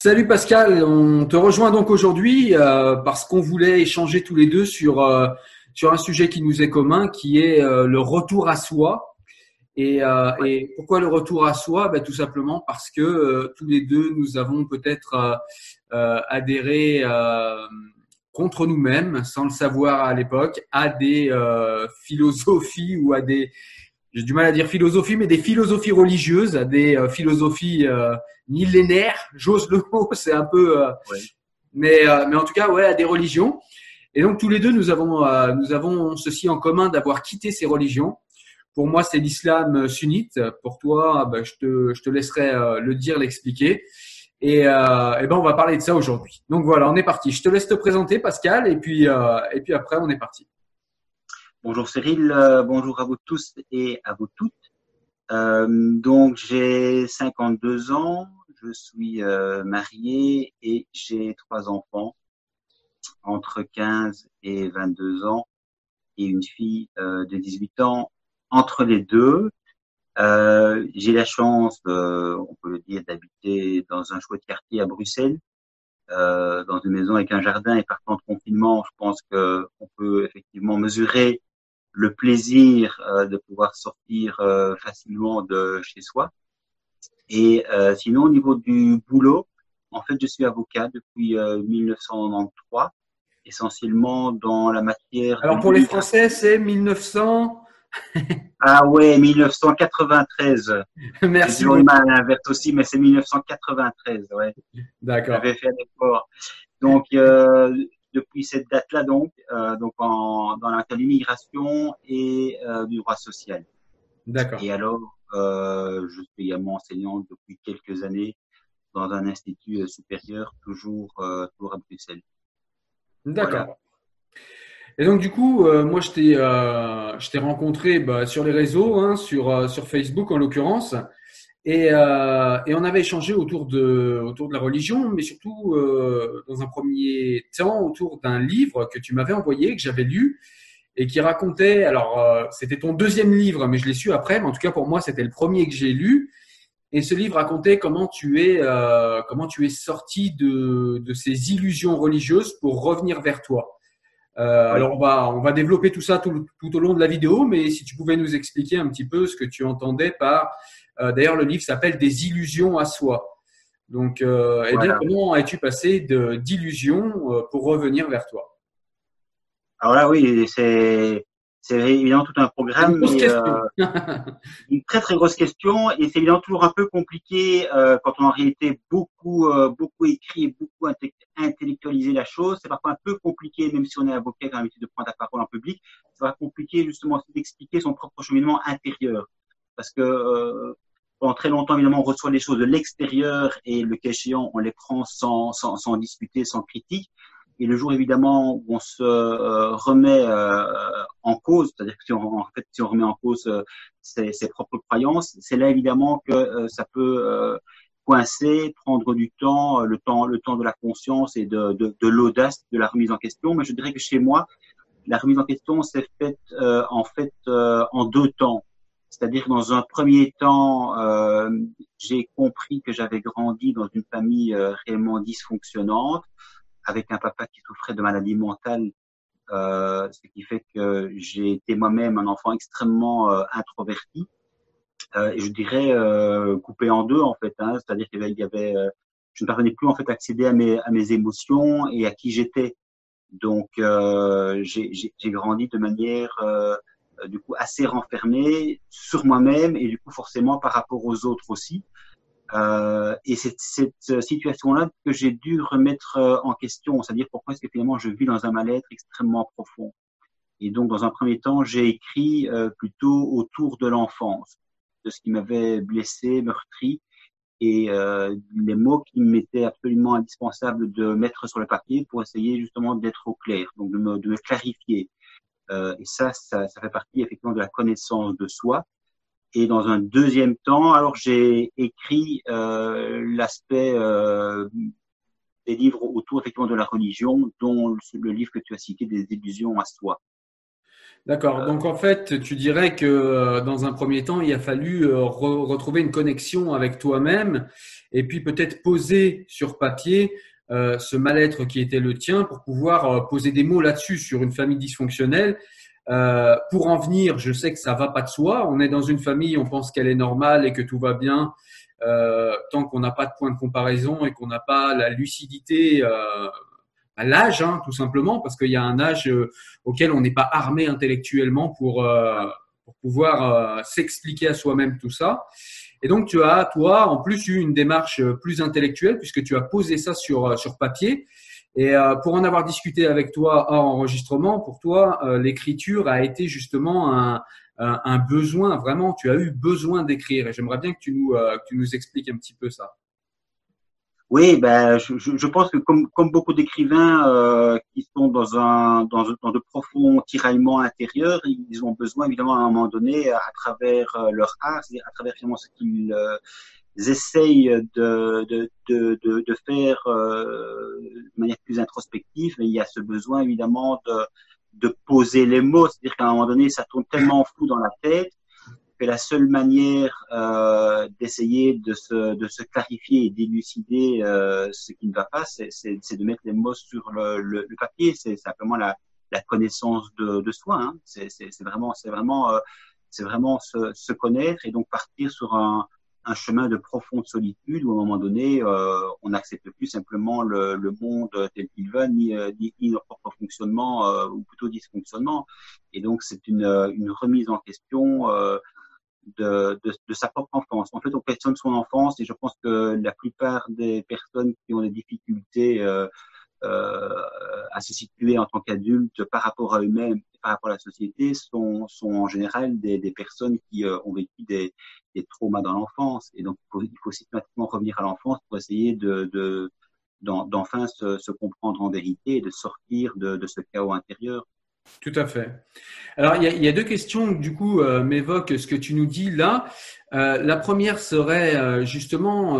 Salut Pascal, on te rejoint donc aujourd'hui euh, parce qu'on voulait échanger tous les deux sur euh, sur un sujet qui nous est commun, qui est euh, le retour à soi. Et, pourquoi le retour à soi? Ben, Tout simplement parce que tous les deux, nous avons peut-être adhéré contre nous-mêmes, sans le savoir à l'époque, à des philosophies ou à des j'ai du mal à dire philosophie, mais des philosophies religieuses, des euh, philosophies euh, millénaires. J'ose le mot, c'est un peu, euh, mais mais en tout cas, ouais, à des religions. Et donc tous les deux, nous avons nous avons ceci en commun d'avoir quitté ces religions. Pour moi, c'est l'islam sunnite. Pour toi, bah, je te je te laisserai le dire, l'expliquer. Et, et ben on va parler de ça aujourd'hui. Donc voilà, on est parti. Je te laisse te présenter, Pascal, et puis et puis après on est parti. Bonjour Cyril, euh, bonjour à vous tous et à vous toutes. Euh, donc j'ai 52 ans, je suis euh, marié et j'ai trois enfants entre 15 et 22 ans et une fille de 18 ans entre les deux. j'ai la chance, on peut le dire, d'habiter dans un chouette quartier à Bruxelles, dans une maison avec un jardin et par contre confinement, je pense qu'on peut effectivement mesurer le plaisir euh, de pouvoir sortir euh, facilement de chez soi. Et euh, sinon, au niveau du boulot, en fait, je suis avocat depuis 1993, essentiellement dans la matière. Alors pour les Français, c'est 1900. ah ouais, 1993. Merci. J'ai mal à l'inverse aussi, mais c'est 1993. Ouais. D'accord. J'avais fait un effort. Donc, euh, depuis cette date-là, donc, euh, donc en, dans la l'immigration et euh, du droit social. D'accord. Et alors, euh, je suis également enseignant depuis quelques années dans un institut supérieur, toujours, toujours à Bruxelles. D'accord. Et donc du coup, moi je t'ai t'ai rencontré bah, sur les réseaux, hein, sur sur Facebook en l'occurrence. Et, euh, et, on avait échangé autour de, autour de la religion, mais surtout euh, dans un premier temps autour d'un livre que tu m'avais envoyé, que j'avais lu et qui racontait. Alors, euh, c'était ton deuxième livre, mais je l'ai su après. Mais en tout cas, pour moi, c'était le premier que j'ai lu. Et ce livre racontait comment tu es, comment tu es sorti de, de ces illusions religieuses pour revenir vers toi. Euh, alors on va on va développer tout ça tout, tout, au long de la vidéo, mais si tu pouvais nous expliquer un petit peu ce que tu entendais par d'ailleurs, le livre s'appelle Des illusions à soi. Donc, euh, eh bien, comment as-tu passé d'illusions euh, pour revenir vers toi? Alors là, oui, c'est évidemment tout un programme. Une, mais, euh, une très très grosse question et c'est évidemment toujours un peu compliqué euh, quand on a en réalité beaucoup euh, beaucoup écrit et beaucoup intellectualisé la chose. C'est parfois un peu compliqué, même si on est avocat, dans l'habitude de prendre la parole en public, c'est compliqué justement d'expliquer son propre cheminement intérieur parce que pendant très longtemps, évidemment, on reçoit les choses de l'extérieur et le cas échéant, on les prend sans, sans, sans discuter, sans critique. Et le jour, évidemment, où on se euh, remet euh, en cause, c'est-à-dire que si on, en fait, si on remet en cause euh, ses, ses, propres croyances, c'est là, évidemment, que ça peut coincer, prendre du temps, le temps, le temps de la conscience et de, de, de l'audace de la remise en question. Mais je dirais que chez moi, la remise en question s'est faite en fait en deux temps. C'est-à-dire dans un premier temps, euh, j'ai compris que j'avais grandi dans une famille euh, réellement dysfonctionnante, avec un papa qui souffrait de maladie mentale, euh, ce qui fait que j'ai été moi-même un enfant extrêmement euh, introverti, euh, et je dirais coupé en deux en fait. Hein, C'est-à-dire qu'il y avait, je ne parvenais plus en fait à accéder à mes, à mes émotions et à qui j'étais. Donc j'ai grandi de manière euh, du coup assez renfermé sur moi-même et du coup forcément par rapport aux autres aussi. Euh, et c'est cette situation-là que j'ai dû remettre euh, en question, c'est-à-dire pourquoi est-ce que finalement je vis dans un mal-être extrêmement profond. Et donc dans un premier temps, j'ai écrit euh, plutôt autour de l'enfance, de ce qui m'avait blessé, meurtri, et euh, les mots qui m'étaient absolument indispensables de mettre sur le papier pour essayer justement d'être au clair, donc de me clarifier, euh, et ça, ça, ça, fait partie effectivement de la connaissance de soi. Et dans un deuxième temps, alors j'ai écrit euh, l'aspect euh, des livres autour effectivement de la religion, dont le, livre que tu as cité, des illusions à soi. D'accord. Donc en fait, tu dirais que dans un premier temps, il a fallu retrouver une connexion avec toi-même et puis peut-être poser sur papier ce mal-être qui était le tien pour pouvoir poser des mots là-dessus sur une famille dysfonctionnelle euh, pour en venir, je sais que ça va pas de soi. On est dans une famille, on pense qu'elle est normale et que tout va bien euh, tant qu'on n'a pas de point de comparaison et qu'on n'a pas la lucidité euh, à l'âge, hein, tout simplement, parce qu'il y a un âge euh, auquel on n'est pas armé intellectuellement pour, euh, pour pouvoir s'expliquer à soi-même tout ça. Et donc, tu as, toi, en plus, eu une démarche plus intellectuelle puisque tu as posé ça sur, sur papier. Et euh, pour en avoir discuté avec toi hors enregistrement, pour toi, euh, l'écriture a été justement un, un, besoin, vraiment, tu as eu besoin d'écrire. Et j'aimerais bien que tu, nous, euh, que tu nous expliques un petit peu ça. Oui, ben, je, je pense que comme, comme beaucoup d'écrivains euh, qui sont dans un dans, dans, de profonds tiraillements intérieurs, ils ont besoin évidemment à un moment donné, à travers leur art, c'est-à-dire à travers finalement ce qu'ils essayent de, de, de, de, de faire euh, de manière plus introspective, mais il y a ce besoin évidemment de, de poser les mots, c'est-à-dire qu'à un moment donné, ça tourne tellement fou dans la tête que la seule manière euh, d'essayer de se, de se clarifier et d'élucider euh, ce qui ne va pas, c'est de mettre les mots sur le, le, le papier. C'est simplement la, la connaissance de, de soi. Hein. C'est vraiment, c'est vraiment, euh, c'est vraiment se, se, connaître et donc partir sur un, un chemin de profonde solitude où à un moment donné, euh, on n'accepte plus simplement le, le monde tel qu'il va, ni, euh, ni, ni, notre propre fonctionnement, euh, ou plutôt dysfonctionnement. Et donc, c'est une, une remise en question euh, de, de, de, sa propre enfance. En fait, on questionne son enfance et je pense que la plupart des personnes qui ont des difficultés euh, euh, à se situer en tant qu'adultes par rapport à eux-mêmes et par rapport à la société sont, sont en général des, des personnes qui euh, ont vécu des, des traumas dans l'enfance. Et donc, il faut, systématiquement revenir à l'enfance pour essayer de, de d'enfin se, se, comprendre en vérité et de sortir de, de, ce chaos intérieur. Tout à fait. Alors, il y a, deux questions, du coup, euh, m'évoquent ce que tu nous dis là. Euh, la première serait euh, justement,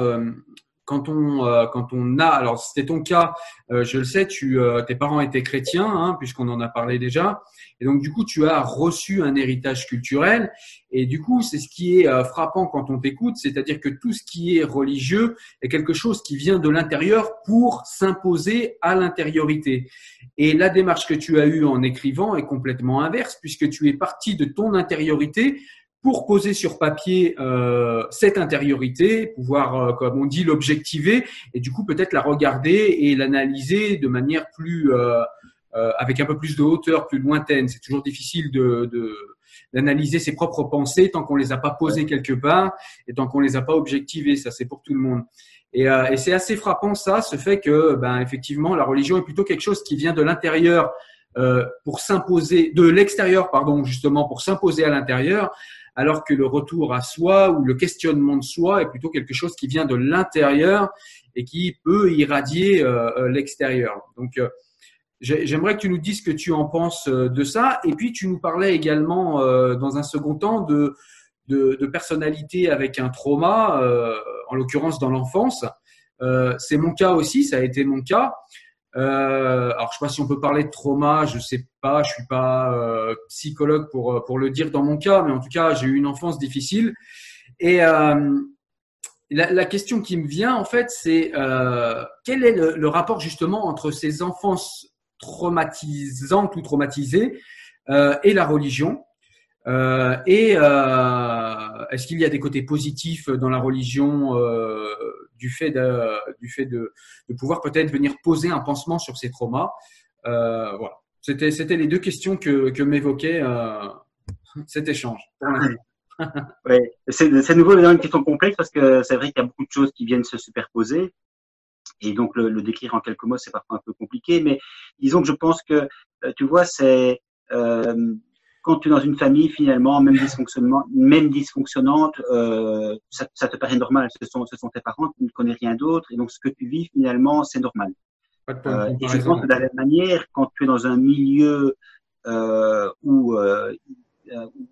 quand on euh, quand on a alors c'était ton cas euh, je le sais tu euh, tes parents étaient chrétiens hein, puisqu'on en a parlé déjà. Et donc du coup tu as reçu un héritage culturel. Et du coup c'est ce qui est frappant quand on t'écoute c'est-à-dire que tout ce qui est religieux est quelque chose qui vient de l'intérieur pour s'imposer à l'intériorité. Et la démarche que tu as eue en écrivant est complètement inverse puisque tu es parti de ton intériorité pour poser sur papier euh, cette intériorité, pouvoir, euh, comme on dit, l'objectiver et du coup peut-être la regarder et l'analyser de manière plus, euh, euh avec un peu plus de hauteur, plus lointaine. C'est toujours difficile de, de d'analyser ses propres pensées tant qu'on les a pas posées quelque part et tant qu'on les a pas objectivées. Ça, c'est pour tout le monde. Et, euh, et c'est assez frappant ça, ce fait que, ben effectivement, la religion est plutôt quelque chose qui vient de l'intérieur euh, pour s'imposer, de l'extérieur, pardon, justement, pour s'imposer à l'intérieur, alors que le retour à soi ou le questionnement de soi est plutôt quelque chose qui vient de l'intérieur et qui peut irradier euh, euh, l'extérieur. Donc, euh, j'aimerais que tu nous dises ce que tu en penses de ça. Et puis, tu nous parlais également, dans un second temps, de, de, de personnalité avec un trauma, en l'occurrence dans l'enfance. C'est mon cas aussi, ça a été mon cas. Euh, alors, je sais pas si on peut parler de trauma, je sais pas, je suis pas euh, psychologue pour euh, pour le dire dans mon cas, mais en tout cas, j'ai eu une enfance difficile. Et la, question qui me vient en fait, c'est quel est le, rapport justement entre ces enfances traumatisantes ou traumatisées et la religion? Et est-ce qu'il y a des côtés positifs dans la religion du fait de, du fait de, de pouvoir peut-être venir poser un pansement sur ces traumas euh, Voilà. C'était, c'était les deux questions que, que m'évoquait euh, cet échange. ouais, c'est, c'est nouveau une question complexe parce que c'est vrai qu'il y a beaucoup de choses qui viennent se superposer. Et donc le, le décrire en quelques mots, c'est parfois un peu compliqué, mais disons que je pense que tu vois, c'est euh, quand tu es dans une famille, finalement, même dysfonctionnement, même dysfonctionnante, euh, ça, ça, te paraît normal. Ce sont, ce sont tes parents, tu ne connais rien d'autre, et donc ce que tu vis, finalement, c'est normal. Euh, et je pense que de la même manière, quand tu es dans un milieu euh, où euh,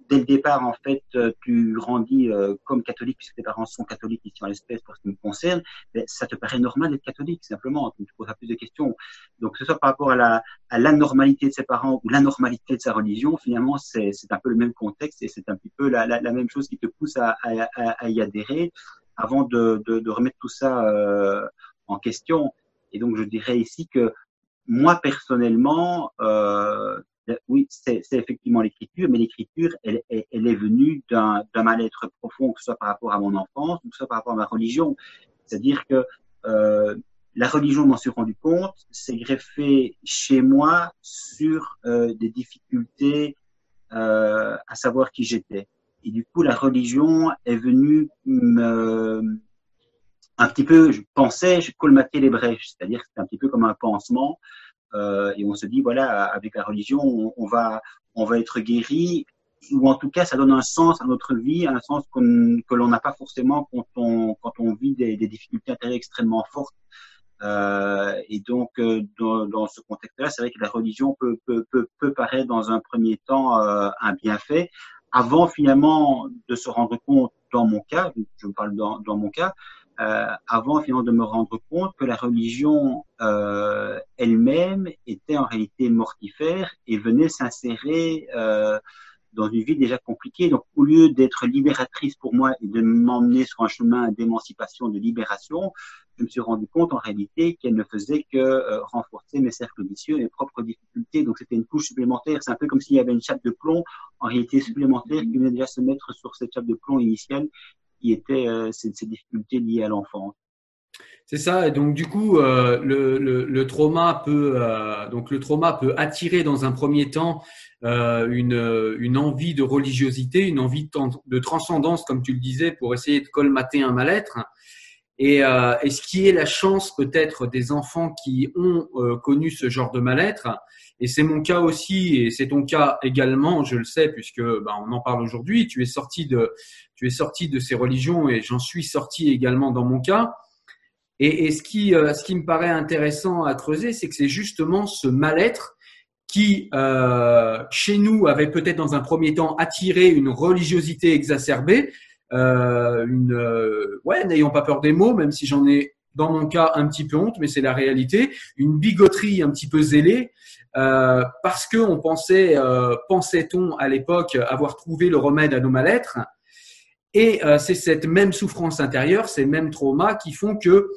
dès le départ, en fait, tu grandis comme catholique, puisque tes parents sont catholiques ici en l'espèce pour ce qui me concerne, ben, ça te paraît normal d'être catholique, simplement. Tu te poses plus de questions. Donc, que ce soit par rapport à la, à l'anormalité de ses parents ou l'anormalité de sa religion, finalement, c'est, c'est un peu le même contexte et c'est un petit peu la, la, la, même chose qui te pousse à, à, à y adhérer avant de, de, de, remettre tout ça euh, en question. Et donc, je dirais ici que moi, personnellement, euh, oui, c'est effectivement l'écriture, mais l'écriture, elle, elle, est venue d'un mal-être profond, que ce soit par rapport à mon enfance, que ce soit par rapport à ma religion. C'est-à-dire que euh, la religion, m'en suis rendu compte, s'est greffée chez moi sur euh, des difficultés euh, à savoir qui j'étais. Et du coup, la religion est venue me, un petit peu, je pensais, je colmatais les brèches, c'est-à-dire que c'est un petit peu comme un pansement. Euh, et on se dit, voilà, avec la religion, on, va, on va être guéri, ou en tout cas, ça donne un sens à notre vie, un sens que l'on n'a pas forcément quand on, quand on vit des, difficultés intérieures extrêmement fortes. Euh, et donc, euh, dans, ce contexte-là, c'est vrai que la religion peut, peut, peut, paraître dans un premier temps un bienfait, avant finalement de se rendre compte, dans mon cas, je parle dans mon cas, euh, avant finalement de me rendre compte que la religion euh, elle-même était en réalité mortifère et venait s'insérer euh, dans une vie déjà compliquée. Donc, au lieu d'être libératrice pour moi et de m'emmener sur un chemin d'émancipation, de libération, je me suis rendu compte en réalité qu'elle ne faisait que euh, renforcer mes cercles vicieux, mes propres difficultés. Donc, c'était une couche supplémentaire. C'est un peu comme s'il y avait une chape de plomb, en réalité supplémentaire, qui venait déjà se mettre sur cette chape de plomb initiale qui était euh, ces, difficultés liées à l'enfance. C'est ça. Et donc du coup, euh, le, euh, le trauma peut attirer dans un premier temps une, envie de religiosité, une envie de, de, transcendance, comme tu le disais, pour essayer de colmater un mal-être. Et, euh, et, ce qui est la chance peut-être des enfants qui ont euh, connu ce genre de mal-être, et c'est mon cas aussi, et c'est ton cas également, je le sais, puisque bah, on en parle aujourd'hui. Tu es sorti de, tu es sorti de ces religions, et j'en suis sorti également dans mon cas. Et, et ce qui, euh, ce qui me paraît intéressant à creuser, c'est que c'est justement ce mal-être qui, euh, chez nous, avait peut-être dans un premier temps attiré une religiosité exacerbée, euh, une, euh, ouais, n'ayons pas peur des mots, même si j'en ai dans mon cas un petit peu honte, mais c'est la réalité, une bigoterie un petit peu zélée, euh, parce que on pensait, euh, pensait-on à l'époque avoir trouvé le remède à nos mal-être, et euh, c'est cette même souffrance intérieure, ces mêmes traumas qui font que,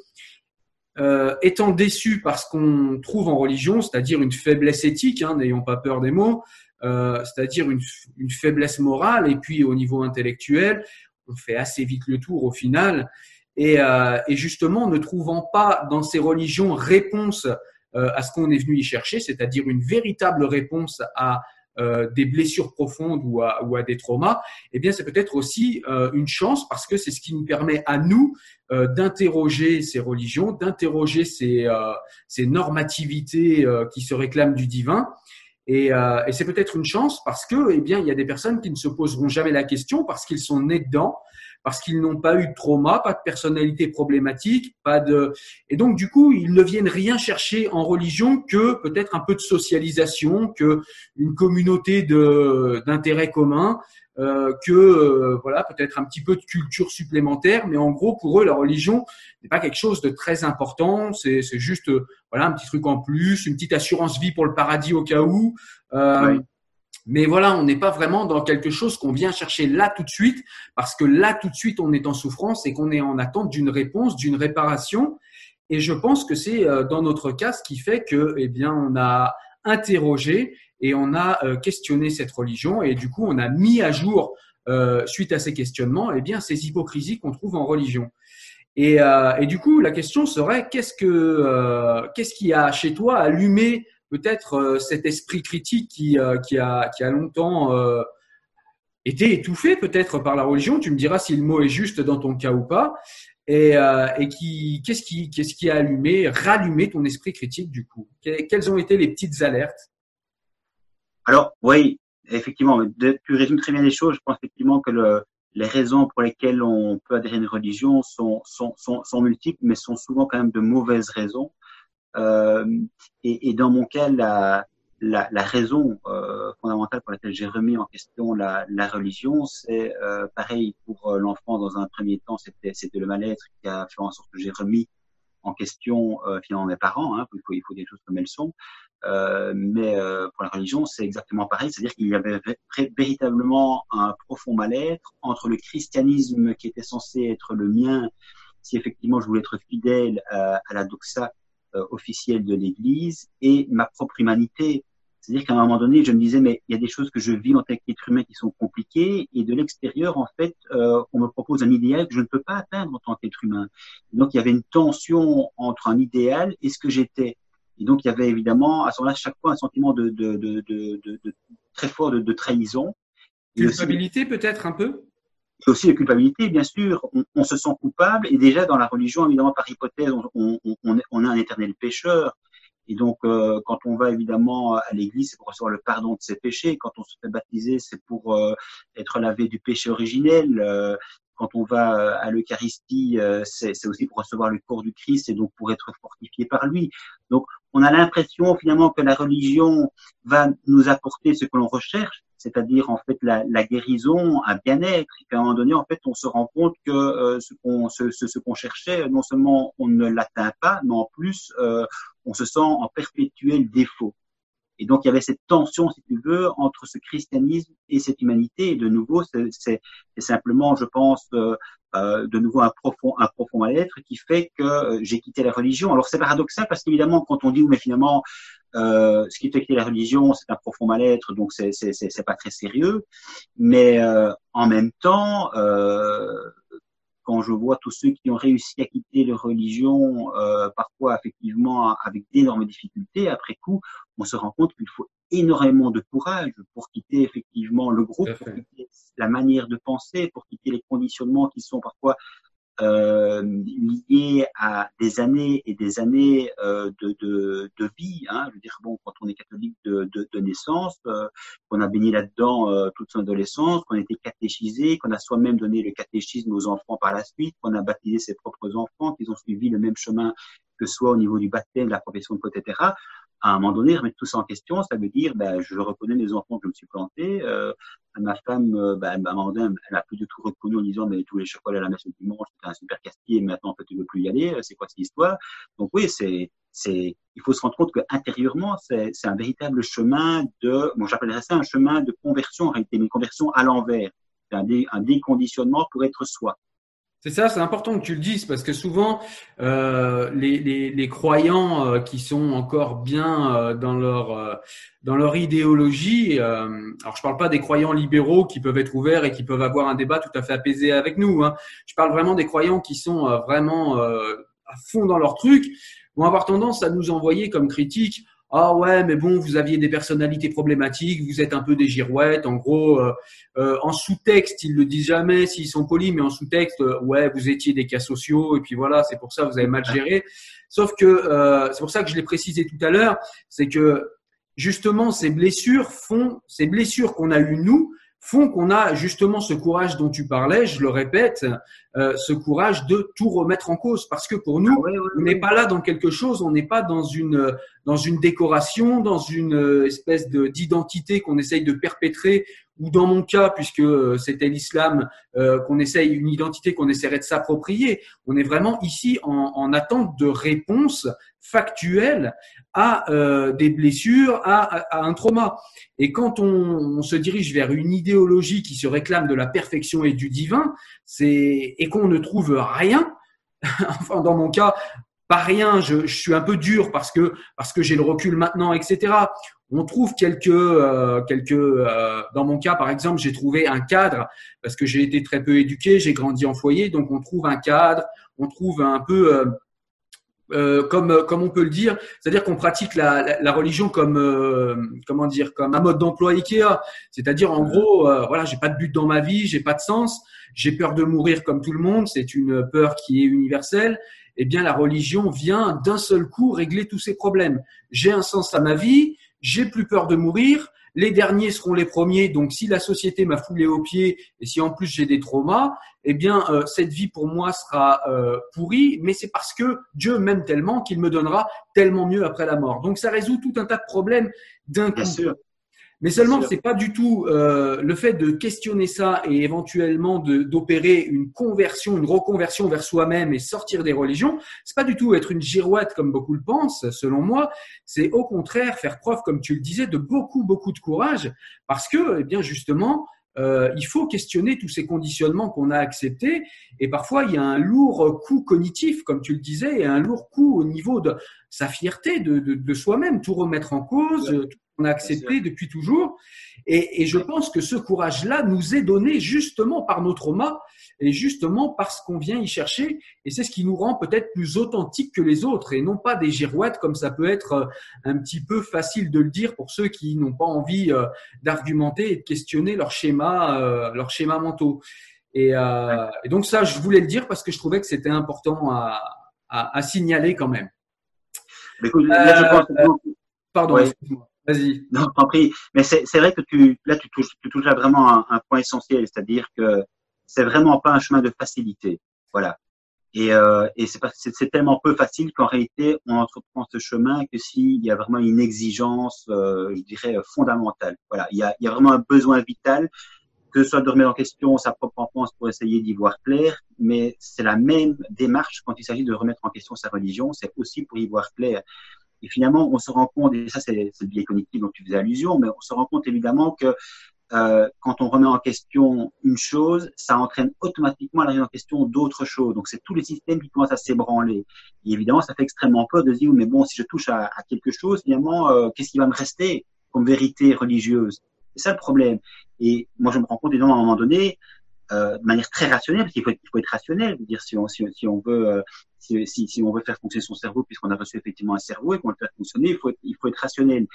euh, étant déçu par ce qu'on trouve en religion, c'est-à-dire une faiblesse éthique, hein, n'ayons pas peur des mots, c'est-à-dire une, une, faiblesse morale, et puis au niveau intellectuel, on fait assez vite le tour au final. Et, euh, justement, ne trouvant pas dans ces religions réponse euh, à ce qu'on est venu y chercher, c'est-à-dire une véritable réponse à euh, des blessures profondes ou à, des traumas, eh bien, c'est peut-être aussi une chance parce que c'est ce qui nous permet à nous d'interroger ces religions, d'interroger ces normativités qui se réclament du divin. Et, et c'est peut-être une chance parce que, eh bien, il y a des personnes qui ne se poseront jamais la question parce qu'ils sont nés dedans, parce qu'ils n'ont pas eu de trauma, pas de personnalité problématique, pas de et donc du coup ils ne viennent rien chercher en religion que peut-être un peu de socialisation, que une communauté de d'intérêts communs, euh, que euh, voilà peut-être un petit peu de culture supplémentaire, mais en gros pour eux la religion n'est pas quelque chose de très important, c'est c'est juste euh, voilà un petit truc en plus, une petite assurance vie pour le paradis au cas où. Oui. Mais voilà, on n'est pas vraiment dans quelque chose qu'on vient chercher là tout de suite, parce que là tout de suite on est en souffrance et qu'on est en attente d'une réponse, d'une réparation. Et je pense que c'est dans notre cas ce qui fait que, eh bien, on a interrogé et on a euh, questionné cette religion et du coup on a mis à jour euh, suite à ces questionnements, eh bien, ces hypocrisies qu'on trouve en religion. Et, euh, du coup, la question serait qu'est-ce que qu'est-ce qui a chez toi allumé peut-être cet esprit critique qui, qui, a, qui a longtemps été étouffé peut-être par la religion? Tu me diras si le mot est juste dans ton cas ou pas. Et, et qui, qu'est-ce qui, qu'est-ce qui a allumé, rallumé ton esprit critique du coup? Quelles ont été les petites alertes? Alors oui, effectivement, tu résumes très bien les choses. Je pense effectivement que le, les raisons pour lesquelles on peut adhérer à une religion sont, sont, sont, sont multiples, mais sont souvent quand même de mauvaises raisons. Euh, et, et, dans mon cas, la, la, la raison euh, fondamentale pour laquelle j'ai remis en question la, la religion. C'est euh, pareil pour l'enfant dans un premier temps, c'était c'était le mal-être qui a fait en sorte que j'ai remis en question euh, finalement mes parents. Hein, il faut il faut des choses comme elles sont. Euh, mais euh, pour la religion, c'est exactement pareil, c'est-à-dire qu'il y avait véritablement un profond mal-être entre le christianisme qui était censé être le mien, si effectivement je voulais être fidèle à, à la doxa euh, officielle de l'Église, et ma propre humanité. C'est-à-dire qu'à un moment donné, je me disais, mais il y a des choses que je vis en tant qu'être humain qui sont compliquées, et de l'extérieur, en fait, euh, on me propose un idéal que je ne peux pas atteindre en tant qu'être humain. donc, il y avait une tension entre un idéal et ce que j'étais. Et donc, il y avait évidemment, à ce moment-là, chaque fois, un sentiment de, de, de, de très fort de, trahison. Culpabilité, peut-être un peu? Et aussi la culpabilité, bien sûr. On, on, se sent coupable, et déjà dans la religion, évidemment, par hypothèse, on, on, on, on est un éternel pécheur. Et donc, euh, quand on va évidemment à l'église, c'est pour recevoir le pardon de ses péchés. Quand on se fait baptiser, c'est pour euh, être lavé du péché originel. Euh, quand on va à l'Eucharistie, euh, c'est aussi pour recevoir le corps du Christ et donc pour être fortifié par lui. Donc, on a l'impression finalement que la religion va nous apporter ce que l'on recherche, c'est-à-dire en fait la, la guérison, un bien-être. Et qu'à un moment donné, en fait, on se rend compte que euh, ce qu'on ce, ce, qu'on cherchait, non seulement on ne l'atteint pas, mais en plus euh, on se sent en perpétuel défaut. Et donc il y avait cette tension, si tu veux, entre ce christianisme et cette humanité. Et de nouveau, c'est simplement, je pense, euh, euh, de nouveau un profond, un profond mal-être qui fait que euh, j'ai quitté la religion. Alors c'est paradoxal parce qu'évidemment, quand on dit, mais finalement, euh, ce qui fait quitter la religion, c'est un profond mal-être, donc c'est pas très sérieux. Mais euh, en même temps, quand je vois tous ceux qui ont réussi à quitter leur religion, parfois effectivement avec d'énormes difficultés, après coup, on se rend compte qu'il faut énormément de courage pour quitter effectivement le groupe, pour quitter la manière de penser, pour quitter les conditionnements qui sont parfois euh, liés à des années et des années euh, de, de, de, vie. Hein. Je veux dire, bon, quand on est catholique de, de, de naissance, euh, qu'on a baigné là-dedans euh, toute son adolescence, qu'on a été catéchisé, qu'on a soi-même donné le catéchisme aux enfants par la suite, qu'on a baptisé ses propres enfants, qu'ils ont suivi le même chemin que soit au niveau du baptême, de la profession de etc à un moment donné, remettre tout ça en question, ça veut dire, ben, je reconnais les enfants que je me suis planté. Euh, ma femme, euh, ben, à un moment donné, elle a plus du tout reconnu en disant, mais tous les chocolats à la messe du dimanche, c'était un super casse-pied, maintenant, en fait, tu veux plus y aller. Euh, c'est quoi cette histoire? Donc oui, c'est, c'est, il faut se rendre compte que intérieurement, c'est, c'est un véritable chemin de, bon, j'appellerais ça un chemin de conversion en réalité, une conversion à l'envers. C'est un déconditionnement pour être soi. C'est ça, c'est important que tu le dises parce que souvent euh, les, les, croyants euh, qui sont encore bien euh, dans leur dans leur idéologie, alors je parle pas des croyants libéraux qui peuvent être ouverts et qui peuvent avoir un débat tout à fait apaisé avec nous. Hein. Je parle vraiment des croyants qui sont vraiment à fond dans leur truc, vont avoir tendance à nous envoyer comme critique ah ouais, mais bon, vous aviez des personnalités problématiques, vous êtes un peu des girouettes. En gros, euh, euh, en sous-texte, ils le disent jamais s'ils sont polis, mais en sous-texte, euh, ouais, vous étiez des cas sociaux et puis voilà, c'est pour ça vous avez mal géré. Sauf que c'est pour ça que je l'ai précisé tout à l'heure, c'est que justement ces blessures font, ces blessures qu'on a eues nous, font qu'on a justement ce courage dont tu parlais, je le répète, euh, ce courage de tout remettre en cause. Parce que pour nous, ah on n'est pas là dans quelque chose, on n'est pas dans une dans une décoration, dans une euh, espèce de d'identité qu'on essaye de perpétrer, ou dans mon cas, puisque euh, c'était l'islam, euh, qu'on essaye une identité qu'on essaierait de s'approprier. On est vraiment ici en, en attente de réponses factuelles à euh, des blessures, à, un trauma. Et quand on, se dirige vers une idéologie qui se réclame de la perfection et du divin, c'est et qu'on ne trouve rien, enfin dans mon cas, pas rien, je, je, suis un peu dur parce que parce que j'ai le recul maintenant, etc. On trouve quelques euh, quelques euh, dans mon cas par exemple, j'ai trouvé un cadre parce que j'ai été très peu éduqué, j'ai grandi en foyer, donc on trouve un cadre, on trouve un peu euh, euh, comme comme on peut le dire, c'est-à-dire qu'on pratique la, la, la, religion comme euh, comment dire comme un mode d'emploi Ikea, c'est-à-dire en gros euh, voilà j'ai pas de but dans ma vie, j'ai pas de sens, j'ai peur de mourir comme tout le monde, c'est une peur qui est universelle. Eh bien la religion vient d'un seul coup régler tous ces problèmes. J'ai un sens à ma vie, j'ai plus peur de mourir, les derniers seront les premiers. Donc, si la société m'a foulé aux pieds et si en plus j'ai des traumas, eh bien, euh, cette vie pour moi sera euh, pourrie. Mais c'est parce que Dieu m'aime tellement qu'il me donnera tellement mieux après la mort. Donc, ça résout tout un tas de problèmes d'un coup. Mais seulement, c'est pas du tout euh, le fait de questionner ça et éventuellement d'opérer une conversion, une reconversion vers soi-même et sortir des religions. C'est pas du tout être une girouette comme beaucoup le pensent, selon moi. C'est au contraire faire preuve, comme tu le disais, de beaucoup, beaucoup de courage, parce que, eh bien, justement, euh, il faut questionner tous ces conditionnements qu'on a acceptés. Et parfois, il y a un lourd coût cognitif, comme tu le disais, et un lourd coût au niveau de sa fierté de, de, de soi-même, tout remettre en cause, tout qu'on a accepté depuis toujours. Et, et, je pense que ce courage-là nous est donné justement par nos traumas et justement parce qu'on vient y chercher. Et c'est ce qui nous rend peut-être plus authentiques que les autres et non pas des girouettes comme ça peut être euh, un petit peu facile de le dire pour ceux qui n'ont pas envie euh, d'argumenter et de questionner leur schéma, euh, leur schéma mentaux. Et, euh, et, donc ça, je voulais le dire parce que je trouvais que c'était important à, à, à, signaler quand même. Écoute, là, je pense que... Pardon, excuse-moi. Vas-y. Non, t'en prie. Mais c'est vrai que tu, là, tu touches, tu touches là vraiment un, un point essentiel, c'est-à-dire que c'est vraiment pas un chemin de facilité. Voilà. Et, euh, et c'est tellement peu facile qu'en réalité, on entreprend ce chemin que s'il y a vraiment une exigence, euh, je dirais, fondamentale. Voilà. Il y a, il y a vraiment un besoin vital, que ce soit de remettre en question sa propre enfance pour essayer d'y voir clair, mais c'est la même démarche quand il s'agit de remettre en question sa religion, c'est aussi pour y voir clair. Et finalement, on se rend compte, et ça c'est le biais cognitif dont tu faisais allusion, mais on se rend compte évidemment que euh, quand on remet en question une chose, ça entraîne automatiquement la remise en question d'autres choses. Donc c'est tous les systèmes qui commencent à s'ébranler. Et évidemment, ça fait extrêmement peur de se dire, mais bon, si je touche à, à quelque chose, finalement, euh, qu'est-ce qui va me rester comme vérité religieuse? C'est ça le problème. Et moi, je me rends compte, évidemment, à un moment donné, euh, de manière très rationnelle, parce qu'il faut, faut être rationnel, dire si on, si, on veut, euh, si, si, si, on veut faire fonctionner son cerveau, puisqu'on a reçu effectivement un cerveau et qu'on le faire fonctionner, il faut, il faut être rationnel.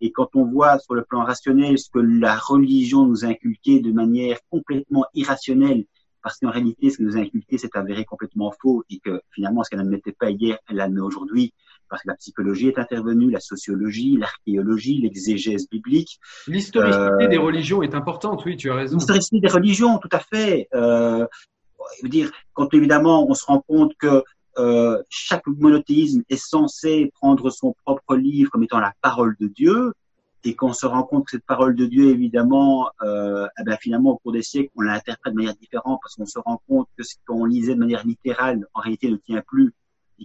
Et quand on voit sur le plan rationnel ce que la religion nous a inculqué de manière complètement irrationnelle, parce qu'en réalité, ce que nous a inculqué s'est avéré complètement faux et que finalement, ce qu'elle n'admettait pas hier, elle l'admet aujourd'hui parce que la psychologie est intervenue, la sociologie, l'archéologie, l'exégèse biblique. L'historicité euh, des religions est importante, oui, tu as raison. L'historicité des religions, tout à fait. Euh, je veux dire, quand évidemment on se rend compte que euh, chaque monothéisme est censé prendre son propre livre comme étant la parole de Dieu, et qu'on se rend compte que cette parole de Dieu, évidemment, euh, eh ben, finalement, au cours des siècles, on l'interprète de manière différente parce qu'on se rend compte que ce qu'on lisait de manière littérale, en réalité, ne tient plus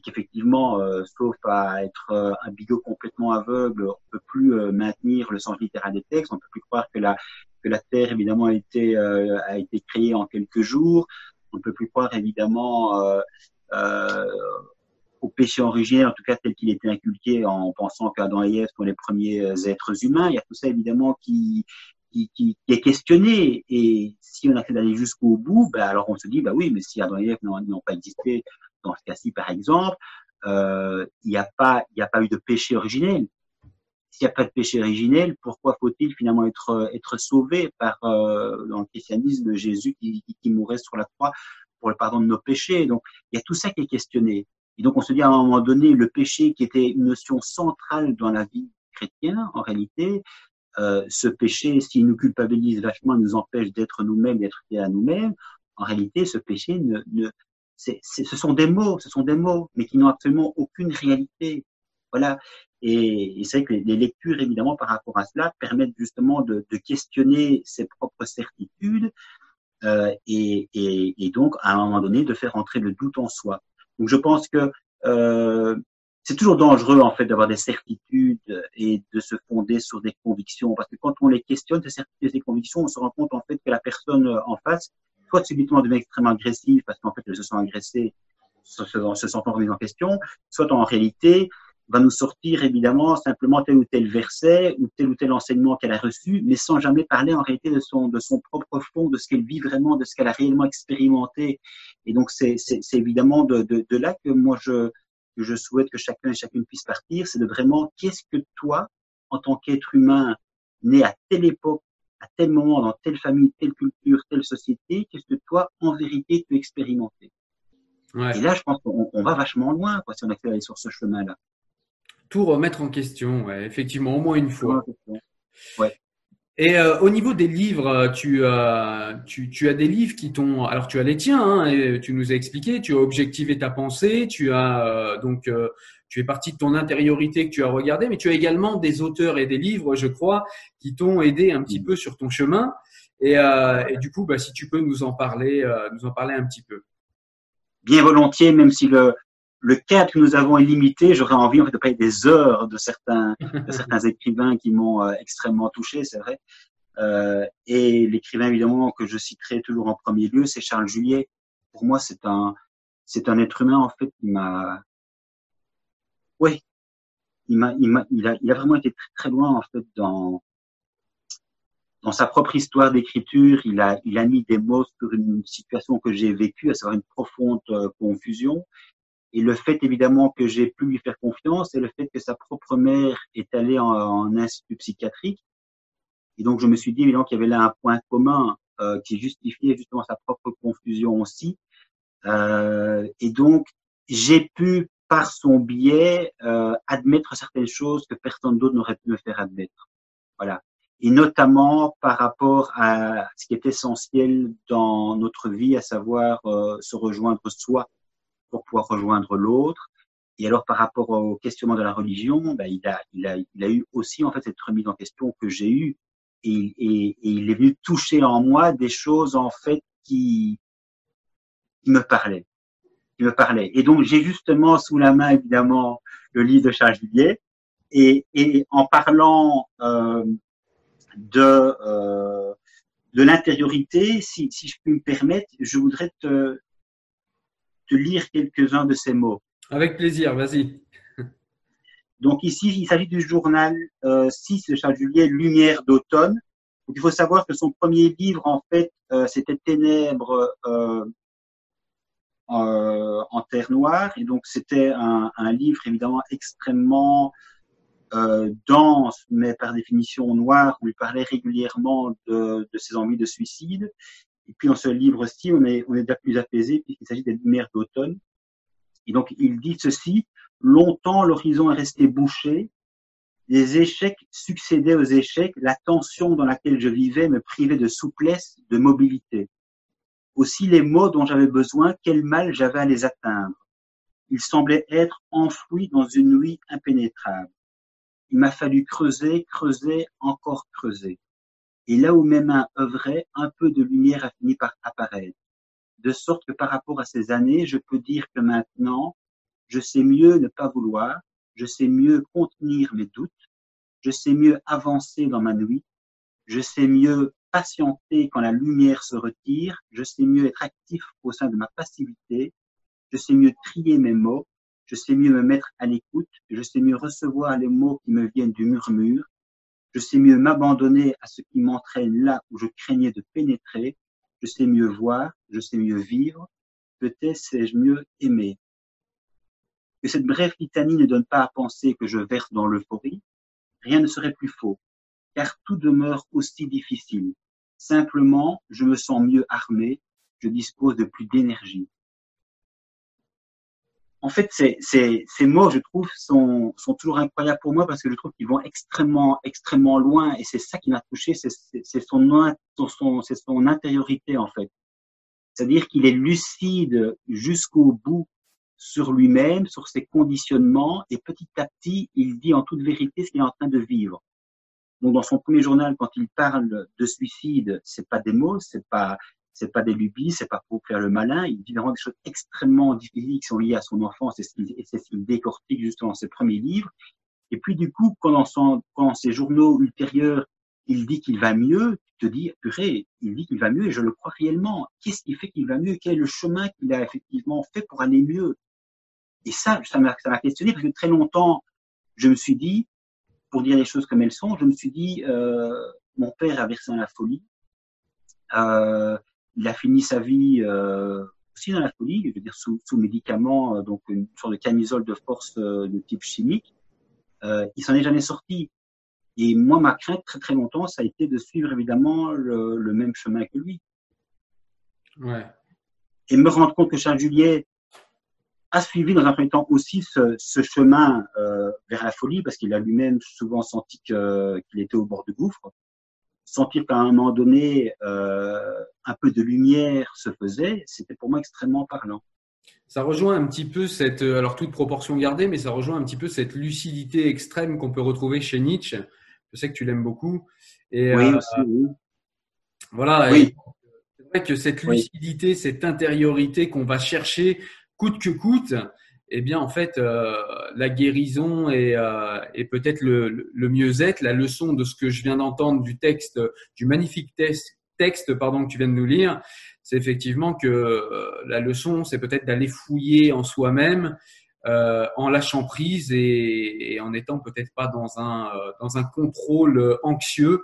qu'effectivement, euh, sauf à être euh, un bigot complètement aveugle, on peut plus euh, maintenir le sens littéral des textes. On peut plus croire que la Terre évidemment a été créée en quelques jours. On peut plus croire évidemment au péché originel, en tout cas tel qu'il était inculqué en pensant qu'Adam et Ève sont les premiers êtres humains. Il y a tout ça évidemment qui, est questionné. Et si on a fait d'aller jusqu'au bout, ben alors on se dit, bah oui, mais si Adam et Ève n'ont pas existé dans ce cas-ci, par exemple, euh, il n'y a pas, a pas eu de péché originel. S'il n'y a pas de péché originel, pourquoi faut-il finalement être être sauvé par euh, dans le christianisme Jésus qui, qui, mourait sur la croix pour le pardon de nos péchés? Donc il y a tout ça qui est questionné. Et donc on se dit à un moment donné, le péché qui était une notion centrale dans la vie chrétienne, en réalité, euh, ce péché, s'il nous culpabilise vachement, nous empêche d'être nous-mêmes, d'être fiers à nous-mêmes, en réalité, ce péché ne, ce sont des mots, ce sont des mots, mais qui n'ont absolument aucune réalité. Voilà. Et, et c'est vrai que les, lectures, évidemment, par rapport à cela, permettent justement de, questionner ses propres certitudes euh, et, et, et, donc, à un moment donné, de faire entrer le doute en soi. Donc, je pense que euh, c'est toujours dangereux, en fait, d'avoir des certitudes et de se fonder sur des convictions, parce que quand on les questionne, ces certitudes et ces convictions, on se rend compte, en fait, que la personne en face soit subitement devient extrêmement agressif parce qu'en fait, elle se sent agressée, se, se sentant remise en question, soit en réalité, va nous sortir évidemment simplement tel ou tel verset ou tel ou tel enseignement qu'elle a reçu, mais sans jamais parler en réalité de son, de son propre fond, de ce qu'elle vit vraiment, de ce qu'elle a réellement expérimenté. Et donc, c'est évidemment de, là que moi, je, je souhaite que chacun et chacune puisse partir, c'est de vraiment qu'est-ce que toi, en tant qu'être humain, né à telle époque, à tel moment, dans telle famille, telle culture, telle société, qu'est-ce que toi, en vérité, tu expérimenter ouais. Et là, je pense qu'on va vachement loin quoi, si on accélère sur ce chemin-là. Tout remettre en question, ouais, effectivement, au moins une fois. Ouais. Et euh, au niveau des livres, tu, euh, tu, tu as des livres qui t'ont. Alors, tu as les tiens, hein, et tu nous as expliqué, tu as objectivé ta pensée, tu as euh, donc tu fais partie de ton intériorité que tu as regardé, mais tu as également des auteurs et des livres, je crois, qui t'ont aidé un petit peu sur ton chemin. Et, euh, et du coup, bah, si tu peux nous en parler, euh, nous en parler un petit peu. Bien volontiers, même si le, le cadre que nous avons est limité, j'aurais envie en fait, de parler des heures de certains, de certains écrivains qui m'ont euh, extrêmement touché, c'est vrai. Euh, et l'écrivain évidemment que je citerai toujours en premier lieu, c'est Charles Juliet. Pour moi, c'est un, c'est un être humain en fait qui m'a, oui, il m'a, il m'a, il a, il a vraiment été très, très loin en fait dans dans sa propre histoire d'écriture, il a, il a mis des mots sur une situation que j'ai vécue, à savoir une profonde euh, confusion. Et le fait évidemment que j'ai pu lui faire confiance et le fait que sa propre mère est allée en, en institut psychiatrique. Et donc je me suis dit évidemment qu'il y avait là un point commun euh, qui justifiait justement sa propre confusion aussi. Euh, et donc j'ai pu par son biais euh, admettre certaines choses que personne d'autre n'aurait pu me faire admettre. Voilà et notamment par rapport à ce qui est essentiel dans notre vie, à savoir euh, se rejoindre soi pour pouvoir rejoindre l'autre. Et alors par rapport au questionnement de la religion, ben, il, a, il, a, il a eu aussi en fait cette remise en question que j'ai eue et, et, il est venu toucher en moi des choses en fait qui, qui me parlaient, qui me parlaient. Et donc j'ai justement sous la main évidemment le livre de Charles Villiers et, et en parlant euh, de, euh, de l'intériorité, si, si je peux me permettre, je voudrais te, te lire quelques-uns de ces mots. Avec plaisir, vas-y. Donc ici, il s'agit du journal euh, 6 de Charles Juliet, Lumière d'automne. Il faut savoir que son premier livre, en fait, euh, c'était Ténèbres euh, euh, en terre noire. Et donc c'était un, un, livre évidemment extrêmement euh, dense, mais par définition noir, où il parlait régulièrement de, de ses envies de suicide. Et puis dans ce livre-ci, on est, on est plus apaisé puisqu'il s'agit des lumières d'automne. Et donc il dit ceci, longtemps l'horizon est resté bouché, les échecs succédaient aux échecs, la tension dans laquelle je vivais me privait de souplesse, de mobilité. Aussi les mots dont j'avais besoin, quel mal j'avais à les atteindre. Ils semblaient être enfouis dans une nuit impénétrable. Il m'a fallu creuser, creuser, encore creuser. Et là où mes mains œuvraient, un peu de lumière a fini par apparaître. De sorte que par rapport à ces années, je peux dire que maintenant, je sais mieux ne pas vouloir, je sais mieux contenir mes doutes, je sais mieux avancer dans ma nuit, je sais mieux patienter quand la lumière se retire, je sais mieux être actif au sein de ma passivité, je sais mieux trier mes mots, je sais mieux me mettre à l'écoute, je sais mieux recevoir les mots qui me viennent du murmure, je sais mieux m'abandonner à ce qui m'entraîne là où je craignais de pénétrer, je sais mieux voir, je sais mieux vivre, peut-être sais-je mieux aimer. Que cette brève litanie ne donne pas à penser que je verse dans l'euphorie, rien ne serait plus faux, car tout demeure aussi difficile. Simplement, je me sens mieux armé, je dispose de plus d'énergie en fait, ces, mots, je trouve, sont, sont toujours incroyables pour moi parce que je trouve qu'ils vont extrêmement, extrêmement loin et c'est ça qui m'a touché, c'est son, son, son intériorité, en fait. C'est-à-dire qu'il est lucide jusqu'au bout sur lui-même, sur ses conditionnements et petit à petit, il dit en toute vérité ce qu'il est en train de vivre. Donc, dans son premier journal, quand il parle de suicide, c'est pas des mots, c'est pas, c'est pas des lubies, c'est pas pour faire le malin. Il dit vraiment des choses extrêmement difficiles qui sont liées à son enfance et c'est ce qu'il décortique justement dans ses premiers livres. Et puis du coup, quand dans, son, quand ses journaux ultérieurs, il dit qu'il va mieux, tu te dis, purée, il dit qu'il va mieux et je le crois réellement. Qu'est-ce qui fait qu'il va mieux? Quel est le chemin qu'il a effectivement fait pour aller mieux? Et ça, ça m'a questionné parce que très longtemps, je me suis dit, pour dire les choses comme elles sont, je me suis dit, euh, mon père a versé dans la folie. Euh, il a fini sa vie euh, aussi dans la folie, je veux dire sous, sous médicaments, euh, donc une sorte de camisole de force euh, de type chimique. Euh, il s'en est jamais sorti. Et moi, ma crainte très très longtemps, ça a été de suivre évidemment le, le même chemin que lui. Ouais. Et me rendre compte que Charles Juliet a suivi dans un premier temps aussi ce, ce chemin euh, vers la folie, parce qu'il a lui-même souvent senti qu'il était au bord du gouffre sentir qu'à un moment donné, euh, un peu de lumière se faisait, c'était pour moi extrêmement parlant. ça rejoint un petit peu cette, alors toute proportion gardée, mais ça rejoint un petit peu cette lucidité extrême qu'on peut retrouver chez Nietzsche. Je sais que tu l'aimes beaucoup. Et, oui, aussi, oui. Voilà. Oui. C'est vrai que cette lucidité, cette intériorité qu'on va chercher coûte que coûte, eh bien, en fait, euh, la guérison et, euh, peut-être le, le mieux-être, la leçon de ce que je viens d'entendre du texte, du magnifique texte, texte pardon, que tu viens de nous lire, c'est effectivement que euh, la leçon, c'est peut-être d'aller fouiller en soi-même, en lâchant prise et, en n'étant peut-être pas dans un, dans un contrôle anxieux.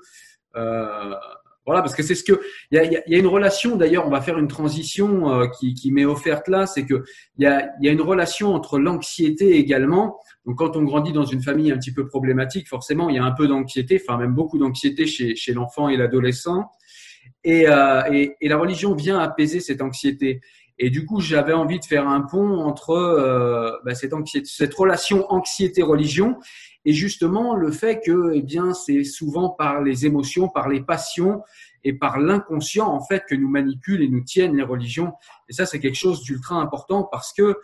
Voilà, parce que c'est ce que il y a, y a, une relation. D'ailleurs, on va faire une transition euh, qui, qui m'est offerte là, c'est que il y a, y a une relation entre l'anxiété également. Donc, quand on grandit dans une famille un petit peu problématique, forcément, il y a un peu d'anxiété, enfin même beaucoup d'anxiété chez, chez l'enfant et l'adolescent. Et, euh, et, et, la religion vient apaiser cette anxiété. Et du coup, j'avais envie de faire un pont entre euh, bah, cette, relation anxiété-religion et justement le fait que, eh bien, c'est souvent par les émotions, par les passions et par l'inconscient en fait que nous manipulent et nous tiennent les religions. Et ça, c'est quelque chose d'ultra important parce que,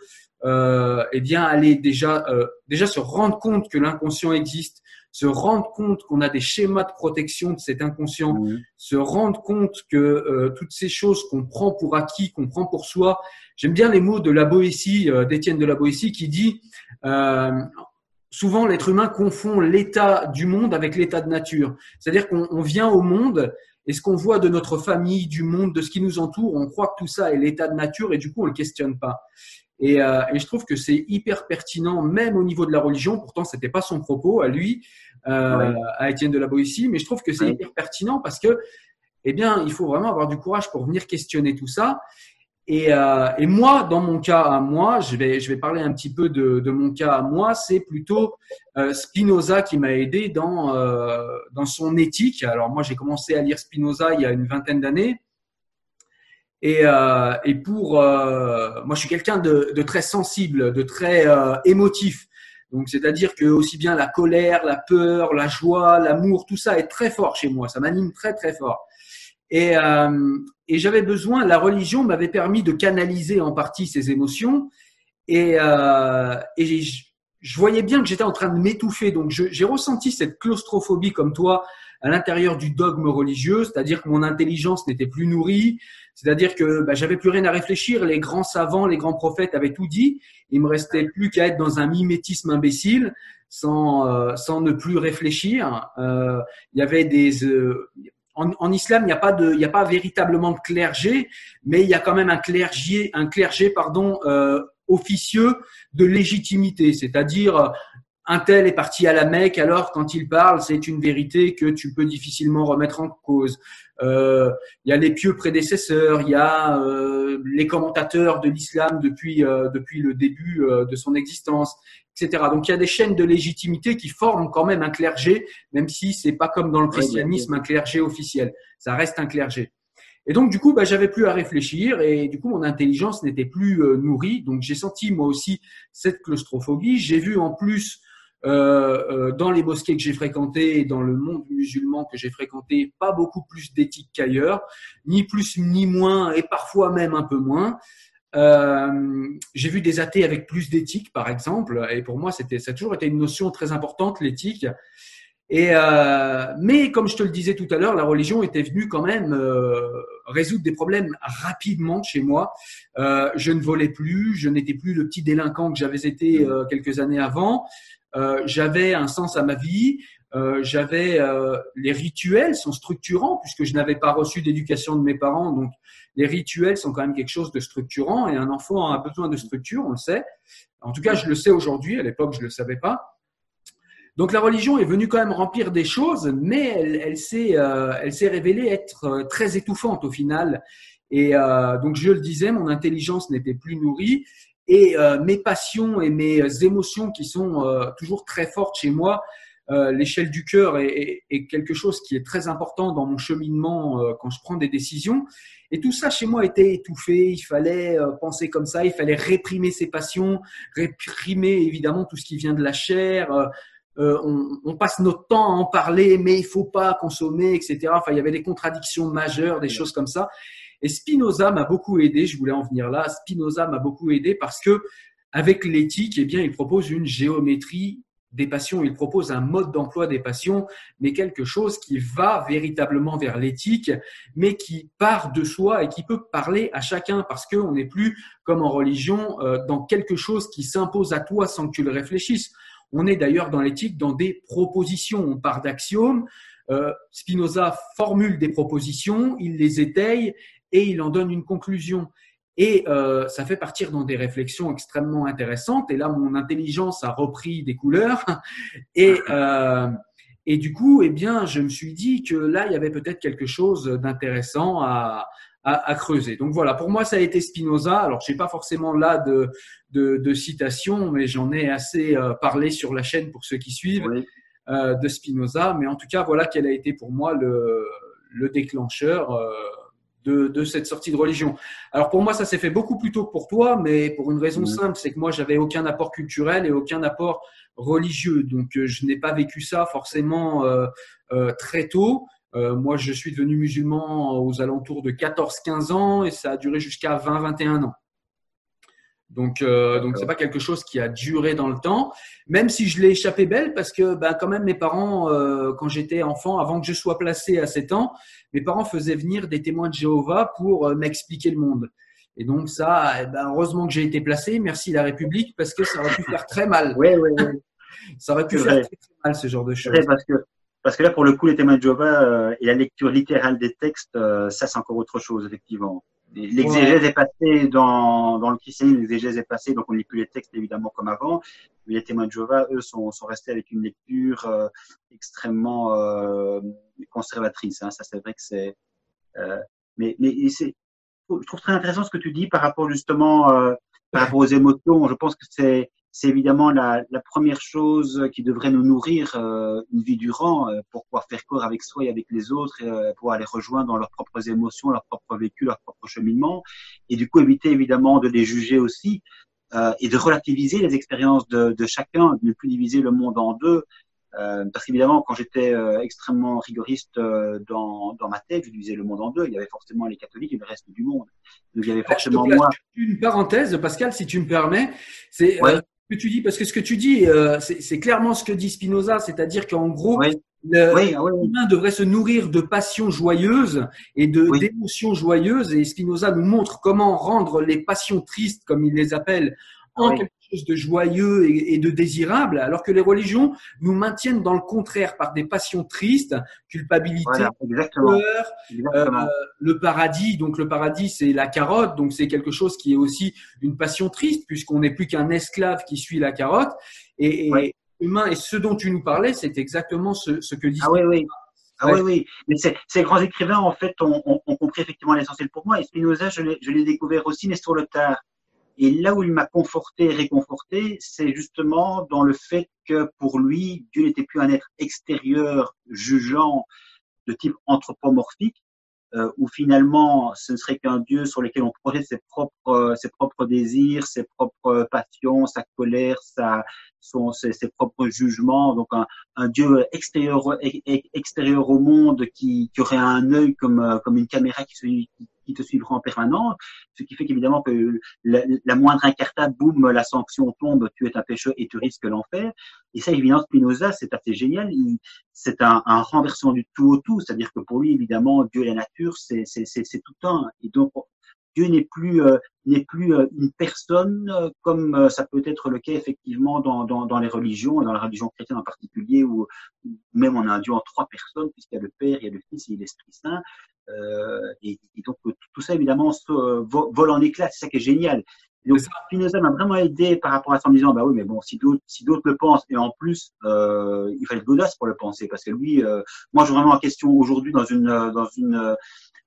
euh, eh bien, aller déjà, euh, déjà se rendre compte que l'inconscient existe, se rendre compte qu'on a des schémas de protection de cet inconscient, se rendre compte que euh, toutes ces choses qu'on prend pour acquis, qu'on prend pour soi. J'aime bien les mots de la Boétie, euh, d'Étienne de la Boétie, qui dit euh, souvent l'être humain confond l'état du monde avec l'état de nature. C'est-à-dire qu'on vient au monde et ce qu'on voit de notre famille, du monde, de ce qui nous entoure, on croit que tout ça est l'état de nature et du coup on le questionne pas. Et, euh, et je trouve que c'est hyper pertinent, même au niveau de la religion. Pourtant, c'était pas son propos à lui, euh, à Étienne de la Boétie, mais je trouve que c'est hyper pertinent parce que, eh bien, il faut vraiment avoir du courage pour venir questionner tout ça. Et, euh, et moi, dans mon cas à moi, je vais, je vais parler un petit peu de, de mon cas à moi. C'est plutôt Spinoza qui m'a aidé dans dans son éthique. Alors moi, j'ai commencé à lire Spinoza il y a une vingtaine d'années. Et, euh, et pour euh, moi, je suis quelqu'un de, de, très sensible, de très euh, émotif. Donc, c'est-à-dire que aussi bien la colère, la peur, la joie, l'amour, tout ça est très fort chez moi. Ça m'anime très très fort. Et, euh, et j'avais besoin, la religion m'avait permis de canaliser en partie ces émotions. Et, euh, et je voyais bien que j'étais en train de m'étouffer. Donc, j'ai ressenti cette claustrophobie comme toi à l'intérieur du dogme religieux, c'est-à-dire que mon intelligence n'était plus nourrie, c'est-à-dire que bah, j'avais plus rien à réfléchir. Les grands savants, les grands prophètes avaient tout dit. Il me restait plus qu'à être dans un mimétisme imbécile, sans euh, sans ne plus réfléchir. Euh, il y avait des euh, en, en, islam, il n'y a pas de, il a pas véritablement de clergé, mais il y a quand même un clergé, un clergé, pardon, euh, officieux de légitimité, c'est-à-dire un tel est parti à la Mecque, alors quand il parle, c'est une vérité que tu peux difficilement remettre en cause. Euh, il y a les pieux prédécesseurs, il y a euh, les commentateurs de l'islam depuis euh, depuis le début euh, de son existence, etc. Donc il y a des chaînes de légitimité qui forment quand même un clergé, même si c'est pas comme dans le christianisme un clergé officiel. Ça reste un clergé. Et donc, du coup, bah, j'avais plus à réfléchir et du coup, mon intelligence n'était plus euh, nourrie. Donc, j'ai senti moi aussi cette claustrophobie. J'ai vu en plus euh, euh, dans les mosquées que j'ai fréquentées et dans le monde musulman que j'ai fréquenté, pas beaucoup plus d'éthique qu'ailleurs, ni plus ni moins et parfois même un peu moins. Euh, j'ai vu des athées avec plus d'éthique, par exemple, et pour moi, c'était, ça a toujours été une notion très importante, l'éthique. Et euh, mais comme je te le disais tout à l'heure, la religion était venue quand même euh, résoudre des problèmes rapidement chez moi. Euh, je ne volais plus, je n'étais plus le petit délinquant que j'avais été euh, quelques années avant. Euh, j'avais un sens à ma vie. Euh, j'avais les rituels sont structurants puisque je n'avais pas reçu d'éducation de mes parents, donc les rituels sont quand même quelque chose de structurant et un enfant a besoin de structure, on le sait. En tout cas, je le sais aujourd'hui. À l'époque, je le savais pas. Donc la religion est venue quand même remplir des choses, mais elle, s'est euh, révélée être euh, très étouffante au final. Et euh, donc je le disais, mon intelligence n'était plus nourrie et euh, mes passions et mes émotions qui sont euh, toujours très fortes chez moi. L'échelle du cœur est, est, est, quelque chose qui est très important dans mon cheminement quand je prends des décisions. Et tout ça chez moi était étouffé. Il fallait penser comme ça. Il fallait réprimer ses passions, réprimer évidemment tout ce qui vient de la chair on, on, passe notre temps à en parler, mais il faut pas consommer, etc. Enfin, il y avait des contradictions majeures, des choses comme ça. Et Spinoza m'a beaucoup aidé. Je voulais en venir là. Spinoza m'a beaucoup aidé parce que avec l'éthique, eh bien, il propose une géométrie des passions, il propose un mode d'emploi des passions, mais quelque chose qui va véritablement vers l'éthique, mais qui part de soi et qui peut parler à chacun, parce qu'on n'est plus, comme en religion, euh, dans quelque chose qui s'impose à toi sans que tu le réfléchisses. On est d'ailleurs dans l'éthique dans des propositions, on part d'axiomes. Euh, Spinoza formule des propositions, il les étaye et il en donne une conclusion. Et euh, ça fait partir dans des réflexions extrêmement intéressantes. Et là, mon intelligence a repris des couleurs. Et, euh, et du coup, eh bien, je me suis dit que là, il y avait peut-être quelque chose d'intéressant à, à, à, creuser. Donc voilà, pour moi, ça a été Spinoza. Alors, je n'ai pas forcément là de, de, de citation, mais j'en ai assez euh, parlé sur la chaîne pour ceux qui suivent euh, de Spinoza. Mais en tout cas, voilà quel a été pour moi le, le déclencheur. De, de, cette sortie de religion. Alors pour moi, ça s'est fait beaucoup plus tôt que pour toi, mais pour une raison mmh. simple, c'est que moi, j'avais aucun apport culturel et aucun apport religieux. Donc euh, je n'ai pas vécu ça forcément euh, euh, très tôt. Euh, moi, je suis devenu musulman aux alentours de 14-15 ans et ça a duré jusqu'à 20-21 ans. Donc, euh, donc c'est pas quelque chose qui a duré dans le temps, même si je l'ai échappé belle parce que, ben, quand même, mes parents, euh, quand j'étais enfant, avant que je sois placé à 7 ans, mes parents faisaient venir des témoins de Jéhovah pour euh, m'expliquer le monde. Et donc ça, eh ben, heureusement que j'ai été placé. Merci la République parce que ça aurait pu faire très mal. Oui, oui, oui. ça aurait pu faire très, très, mal ce genre de choses. parce que parce que là, pour le coup, les témoins de Jéhovah euh, et la lecture littérale des textes, euh, ça c'est encore autre chose, effectivement. L'exégèse ouais. est passée dans, dans le christianisme, l'exégèse est passée, donc on ne lit plus les textes évidemment comme avant. Mais les témoins de Jéhovah, eux, sont, sont restés avec une lecture euh, extrêmement euh, conservatrice. Hein. Ça, c'est vrai que c'est. Euh, mais mais c'est, je trouve très intéressant ce que tu dis par rapport justement euh, par rapport aux émotions. Je pense que c'est c'est évidemment la, la, première chose qui devrait nous nourrir euh, une vie durant euh, pour pouvoir faire corps avec soi et avec les autres, et euh, pouvoir les rejoindre dans leurs propres émotions, leurs propres vécus, leur propre cheminement, et du coup éviter évidemment de les juger aussi euh, et de relativiser les expériences de, de, chacun, de ne plus diviser le monde en deux. Euh, parce qu'évidemment, quand j'étais extrêmement rigoriste dans, dans ma tête, je divisais le monde en deux. Il y avait forcément les catholiques et le reste du monde. Donc il y avait forcément moi. Une parenthèse, Pascal, si tu me permets, c'est ouais que tu dis, parce que ce que tu dis, euh, c'est clairement ce que dit Spinoza, c'est-à-dire qu'en gros, oui. le oui, oui, humain devrait se nourrir de passions joyeuses et de d'émotions joyeuses. Et Spinoza nous montre comment rendre les passions tristes, comme il les appelle, en quelque chose de joyeux et, et, de désirable, alors que les religions nous maintiennent dans le contraire par des passions tristes, culpabilité, voilà, peur, euh, le paradis. Donc le paradis, c'est la carotte, donc c'est quelque chose qui est aussi une passion triste puisqu'on n'est plus qu'un esclave qui suit la carotte. Et, humain, et ce dont tu nous parlais, c'est exactement ce, ce, que dit. Ah oui, oui. Ah oui, oui. Mais ces grands écrivains, en fait, ont, ont, ont compris effectivement l'essentiel pour moi. Et Spinoza, je l'ai découvert aussi, mais sur le tard. Et là où il m'a conforté et réconforté, c'est justement dans le fait que pour lui, Dieu n'était plus un être extérieur, jugeant, de type anthropomorphique, euh, où finalement ce ne serait qu'un Dieu sur lequel on projette ses propres, désirs, ses propres passions, sa colère, ses, propres jugements. Donc un, Dieu extérieur, au monde qui, aurait un œil comme, comme une caméra qui, qui, te suivra en permanence, ce qui fait qu'évidemment que la, la, moindre incartade, boum, la sanction tombe, tu es un pécheur et tu risques l'enfer. Et ça, évidemment, Spinoza, c'est assez génial. C'est un, un, renversement du tout au tout, c'est-à-dire que pour lui, évidemment, Dieu et la nature, c'est tout un. Et donc, Dieu n'est plus euh, n'est plus euh, une personne euh, comme ça peut être le cas effectivement dans, dans, dans les religions, dans la religion chrétienne en particulier, où, où même on a un Dieu en trois personnes, puisqu'il y a le Père, il y a le Fils et l'Esprit Saint. Euh, et, et, donc tout ça évidemment se, vole en éclats, c'est ça qui est génial. Et donc Spinoza m'a vraiment aidé par rapport à ça en me disant bah oui mais bon si d'autres si d'autres le pensent et en plus euh, il fallait de l'audace pour le penser parce que lui moi je vraiment en question aujourd'hui dans une dans une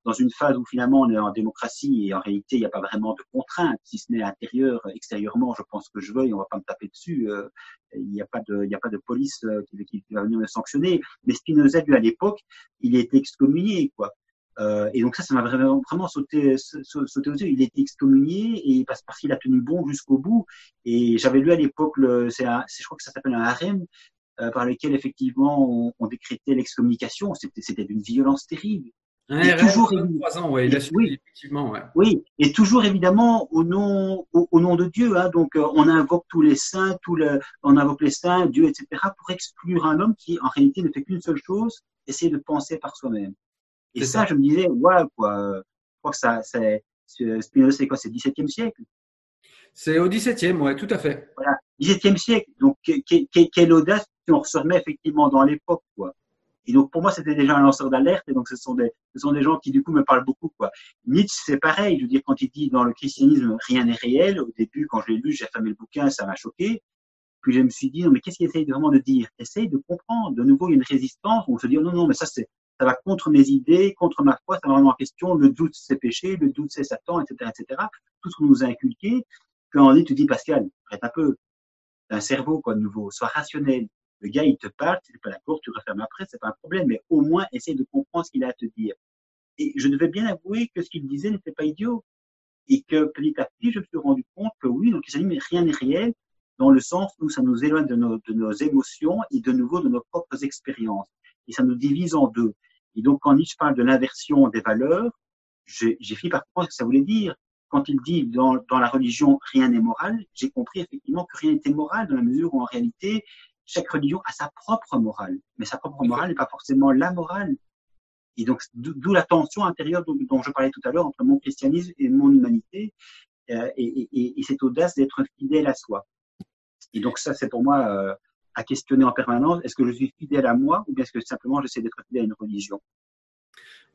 dans une phase où finalement on est en démocratie et en réalité il n'y a pas vraiment de contraintes, si ce n'est intérieur, extérieurement, je pense que je veux et on va pas me taper dessus. Euh, il n'y a pas de, il n'y a pas de police euh, qui, qui, va venir me sanctionner. Mais Spinoza, lui, à l'époque, il était excommunié, quoi. Euh, et donc ça, ça m'a vraiment, vraiment sauté, sauté aux yeux. Il était excommunié et parce, qu'il a tenu bon jusqu'au bout. Et j'avais lu à l'époque, c'est, je crois que ça s'appelle un harem, par lesquels effectivement on, on décrétait l'excommunication. C'était d'une violence terrible. Et toujours, ans, ouais, il a oui, effectivement, ouais. oui, et toujours évidemment au nom, au, nom de Dieu. Hein, donc on invoque tous les saints, tout le, on invoque les saints, Dieu, etc., pour exclure un homme qui en réalité ne fait qu'une seule chose, essayer de penser par soi-même. Et ça, je me disais, voilà quoi. Je crois que ça, c'est Spinoza, c'est quoi C'est 17e siècle? C'est au 17e, ouais, tout à fait. Voilà, 17e siècle. Donc, quelle audace si on se remet effectivement dans l'époque, quoi. Et donc, pour moi, c'était déjà un lanceur d'alerte. Et donc, ce sont des, ce sont des gens qui, du coup, me parlent beaucoup, quoi. Nietzsche, c'est pareil. Je veux dire, quand il dit dans le christianisme, rien n'est réel, au début, quand je l'ai lu, j'ai fermé le bouquin, ça m'a choqué. Puis je me suis dit, non, mais qu'est-ce qu'il essaye vraiment de dire? Essaye de comprendre. De nouveau, il y a une résistance on se dit, non, non, mais ça, c'est, ça va contre mes idées, contre ma foi, ça va vraiment en question. Le doute, c'est péché, le doute, c'est Satan, etc., etc. Tout ce qu'on nous a inculqué. Puis on dit, tu dis, Pascal, arrête un peu. un cerveau, quoi, de nouveau. Sois rationnel. Le gars, il te parle, tu n'es pas d'accord, tu refermes après, c'est pas un problème, mais au moins, essaye de comprendre ce qu'il a à te dire. Et je devais bien avouer que ce qu'il disait n'était pas idiot. Et que petit à petit, je me suis rendu compte que oui, donc il s'agit, mais rien n'est réel, dans le sens où ça nous éloigne de nos, émotions et de nouveau de nos propres expériences. Et ça nous divise en deux. Et donc, quand Nietzsche parle de l'inversion des valeurs, j'ai fini par comprendre ce que ça voulait dire. Quand il dit dans la religion rien n'est moral, j'ai compris effectivement que rien n'était moral dans la mesure où en réalité chaque religion a sa propre morale, mais sa propre morale n'est pas forcément la morale. Et donc d'où la tension intérieure dont, dont, je parlais tout à l'heure entre mon christianisme et mon humanité, euh, et, et, et, cette audace d'être fidèle à soi. Et donc ça, c'est pour moi euh, à questionner en permanence. Est-ce que je suis fidèle à moi ou bien est-ce que simplement j'essaie d'être fidèle à une religion?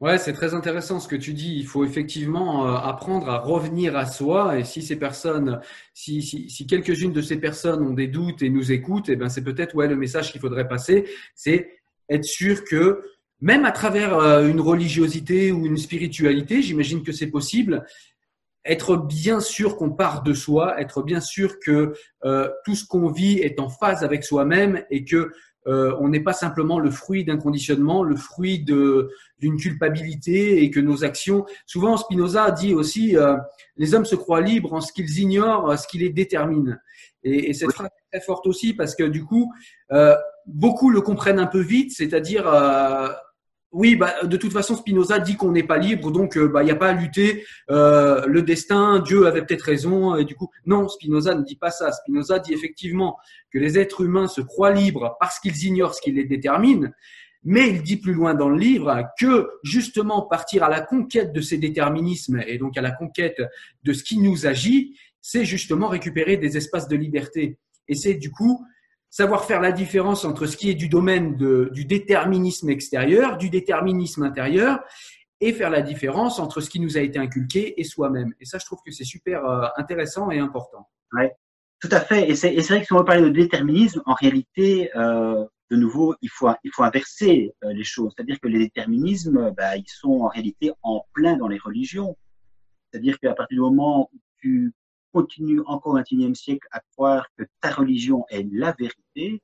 Ouais, c'est très intéressant ce que tu dis. Il faut effectivement euh, apprendre à revenir à soi. Et si ces personnes, si, si, si quelques-unes de ces personnes ont des doutes et nous écoutent, eh ben c'est peut-être ouais le message qu'il faudrait passer, c'est être sûr que même à travers euh, une religiosité ou une spiritualité, j'imagine que c'est possible, être bien sûr qu'on part de soi, être bien sûr que euh, tout ce qu'on vit est en phase avec soi-même et que euh, on n'est pas simplement le fruit d'un conditionnement, le fruit d'une culpabilité et que nos actions. Souvent, Spinoza dit aussi euh, les hommes se croient libres en ce qu'ils ignorent, ce qui les détermine. Et, et cette phrase est très forte aussi parce que du coup, beaucoup le comprennent un peu vite, c'est-à-dire oui, bah, de toute façon, Spinoza dit qu'on n'est pas libre, donc euh, bah, il n'y a pas à lutter. Euh, le destin, Dieu avait peut-être raison, et du coup, non, Spinoza ne dit pas ça. Spinoza dit effectivement que les êtres humains se croient libres parce qu'ils ignorent ce qui les détermine, mais il dit plus loin dans le livre que justement partir à la conquête de ces déterminismes et donc à la conquête de ce qui nous agit, c'est justement récupérer des espaces de liberté. Et c'est du coup savoir faire la différence entre ce qui est du domaine de, du déterminisme extérieur, du déterminisme intérieur, et faire la différence entre ce qui nous a été inculqué et soi-même. Et ça, je trouve que c'est super euh, intéressant et important. Ouais, tout à fait. Et c'est vrai que si on veut parler de déterminisme, en réalité, euh, de nouveau, il faut, il faut inverser euh, les choses. C'est-à-dire que les déterminismes, bah, ils sont en réalité en plein dans les religions. C'est-à-dire qu'à partir du moment où tu continue encore au XXIe siècle à croire que ta religion est la vérité,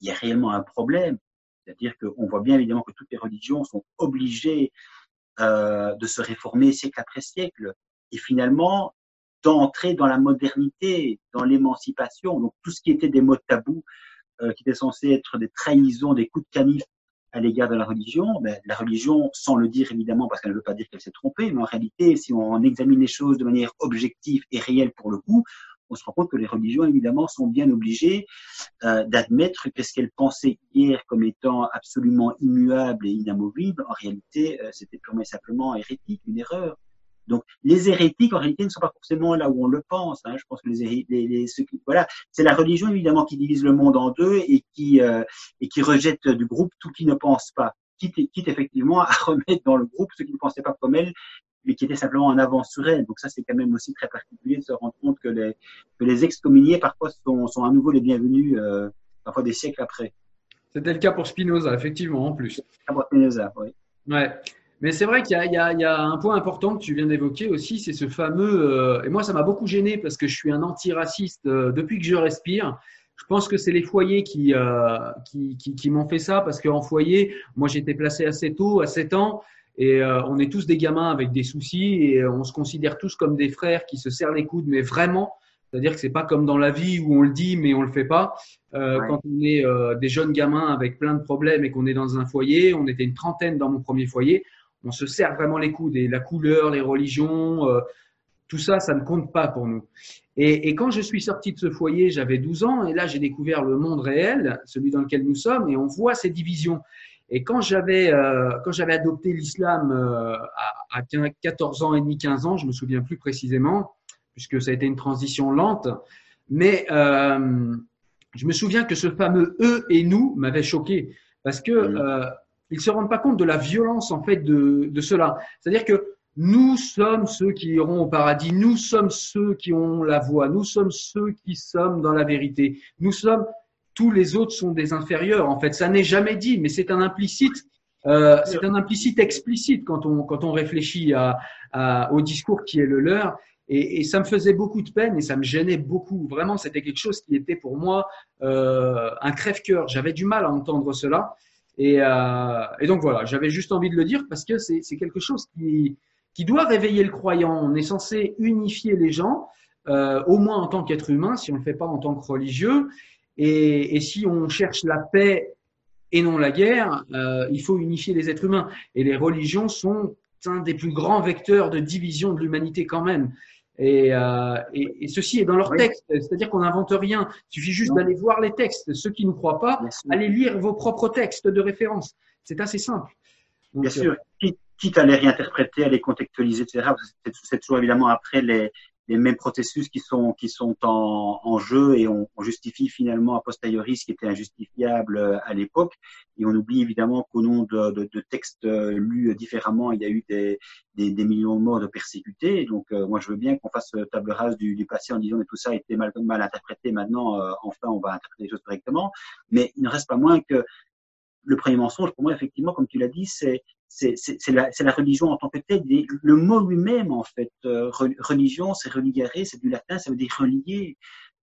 il y a réellement un problème. C'est-à-dire qu'on voit bien évidemment que toutes les religions sont obligées euh, de se réformer siècle après siècle et finalement d'entrer dans la modernité, dans l'émancipation. Donc tout ce qui était des mots tabous, euh, qui étaient censés être des trahisons, des coups de canif à l'égard de la religion, ben, la religion, sans le dire évidemment, parce qu'elle ne veut pas dire qu'elle s'est trompée, mais en réalité, si on examine les choses de manière objective et réelle pour le coup, on se rend compte que les religions, évidemment, sont bien obligées euh, d'admettre que ce qu'elles pensaient hier comme étant absolument immuable et inamovible, en réalité, euh, c'était purement et simplement hérétique, une erreur. Donc, les hérétiques, en réalité, ne sont pas forcément là où on le pense. Hein. Je pense que les, les, les voilà, c'est la religion évidemment qui divise le monde en deux et qui euh, et qui rejette du groupe tout qui ne pense pas, quitte, quitte effectivement à remettre dans le groupe ceux qui ne pensaient pas comme elle, mais qui étaient simplement en avance sur elle. Donc ça, c'est quand même aussi très particulier de se rendre compte que les que les excommuniés parfois sont sont à nouveau les bienvenus, euh, parfois des siècles après. C'était le cas pour Spinoza, effectivement, en plus. Pour Spinoza, oui. Ouais. Mais c'est vrai qu'il y, y, y, a un point important que tu viens d'évoquer aussi, c'est ce fameux. Euh, et moi, ça m'a beaucoup gêné parce que je suis un antiraciste euh, depuis que je respire. Je pense que c'est les foyers qui, euh, qui, qui, qui m'ont fait ça parce qu'en foyer, moi, j'étais placé assez tôt, à 7 ans. Et euh, on est tous des gamins avec des soucis et on se considère tous comme des frères qui se serrent les coudes, mais vraiment. C'est-à-dire que c'est pas comme dans la vie où on le dit mais on le fait pas. Quand on est des jeunes gamins avec plein de problèmes et qu'on est dans un foyer, on était une trentaine dans mon premier foyer, on se serre vraiment les coudes et la couleur, les religions, tout ça, ça ne compte pas pour nous. Et, quand je suis sorti de ce foyer, j'avais 12 ans et là, j'ai découvert le monde réel, celui dans lequel nous sommes, et on voit ces divisions. Et quand j'avais euh, quand j'avais adopté l'islam euh, à, à 14 ans et demi, 15 ans, je me souviens plus précisément, puisque ça a été une transition lente, mais euh, je me souviens que ce fameux eux et nous m'avait choqué parce que mmh. Ils se rendent pas compte de la violence en fait de, de cela. C'est-à-dire que nous sommes ceux qui iront au paradis, nous sommes ceux qui ont la voix, nous sommes ceux qui sommes dans la vérité, nous sommes tous les autres sont des inférieurs. En fait, ça n'est jamais dit, mais c'est un implicite. Euh, c'est un implicite explicite quand on quand on réfléchit à, à, au discours qui est le leur. Et, et, ça me faisait beaucoup de peine et ça me gênait beaucoup. Vraiment, c'était quelque chose qui était pour moi euh, un crève-cœur. J'avais du mal à entendre cela. Et, euh, et donc voilà, j'avais juste envie de le dire parce que c'est quelque chose qui, doit réveiller le croyant. On est censé unifier les gens, euh, au moins en tant qu'être humain, si on ne le fait pas en tant que religieux. Et, et, si on cherche la paix et non la guerre, euh, il faut unifier les êtres humains. Et les religions sont un des plus grands vecteurs de division de l'humanité quand même. Et, euh, et, et, ceci est dans leur texte, c'est-à-dire qu'on n'invente rien. Il suffit juste d'aller voir les textes. Ceux qui ne croient pas, allez lire vos propres textes de référence. C'est assez simple. Donc, Bien sûr. Euh, quitte à les réinterpréter, à les contextualiser, etc. C'est toujours évidemment après les, les mêmes processus qui sont qui sont en, jeu et on, justifie finalement a posteriori ce qui était injustifiable euh, à l'époque. Et on oublie évidemment qu'au nom de, textes euh, lus différemment il y a eu des, des, millions de morts de persécutés. Donc euh, moi je veux bien qu'on fasse table rase du, passé en disant mais tout ça a été mal mal interprété. Maintenant enfin on va interpréter les choses correctement. Mais il ne reste pas moins que le premier mensonge, pour moi, effectivement, comme tu l'as dit, c'est c'est la, la, religion en tant que telle. Le mot lui-même, en fait, euh, religion, c'est religare, c'est du latin, ça veut dire relier.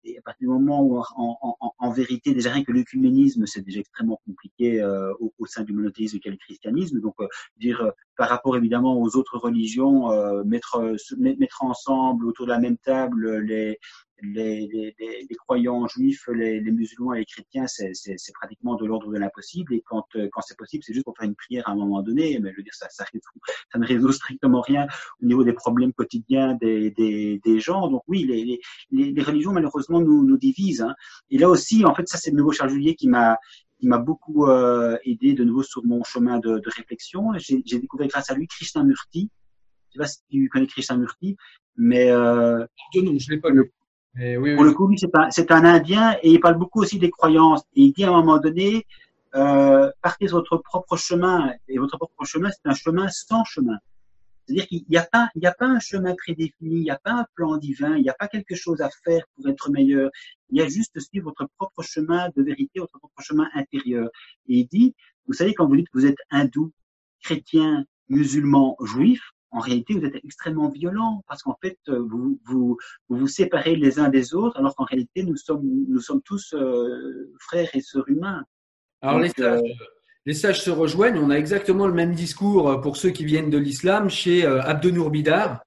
Et à partir du moment où, en, en, en vérité, déjà rien que l'œcuménisme, c'est déjà extrêmement compliqué euh, au, au, sein du monothéisme qu'est le christianisme. Donc, euh, dire euh, par rapport évidemment aux autres religions, euh, mettre, mettre ensemble autour de la même table les, les, les, les, croyants juifs, les, les, musulmans et les chrétiens, c'est pratiquement de l'ordre de l'impossible. Et quand, euh, quand c'est possible, c'est juste pour faire une prière à un moment donné. Mais je veux dire, ça, ça, ça ne résout strictement rien au niveau des problèmes quotidiens des, des, des gens. Donc oui, les, les, les religions malheureusement nous, nous divisent. Hein. Et là aussi, en fait, ça c'est le nouveau Charles Julier qui m'a qui m'a beaucoup euh, aidé de nouveau sur mon chemin de, de réflexion. J'ai découvert grâce à lui Krishnamurti. Je sais pas si tu connais Krishnamurti, mais euh, je l'ai pas lu. Eh oui, Pour le coup, c'est un, c'est un Indien et il parle beaucoup aussi des croyances. Et il dit à un moment donné, euh, partez sur votre propre chemin. Et votre propre chemin, c'est un chemin sans chemin. C'est-à-dire qu'il n'y a pas, il n'y a pas un chemin prédéfini, il n'y a pas un plan divin, il n'y a pas quelque chose à faire pour être meilleur. Il y a juste suivre votre propre chemin de vérité, votre propre chemin intérieur. Et il dit, vous savez, quand vous dites que vous êtes hindou, chrétien, musulman, juif, en réalité, vous êtes extrêmement violent parce qu'en fait, euh, vous, vous, vous, vous séparez les uns des autres, alors qu'en réalité, nous sommes, nous sommes tous euh, frères et sœurs humains. Alors, les, sages, euh, les, sages, se rejoignent. On a exactement le même discours pour ceux qui viennent de l'islam chez Abdenour Bidar,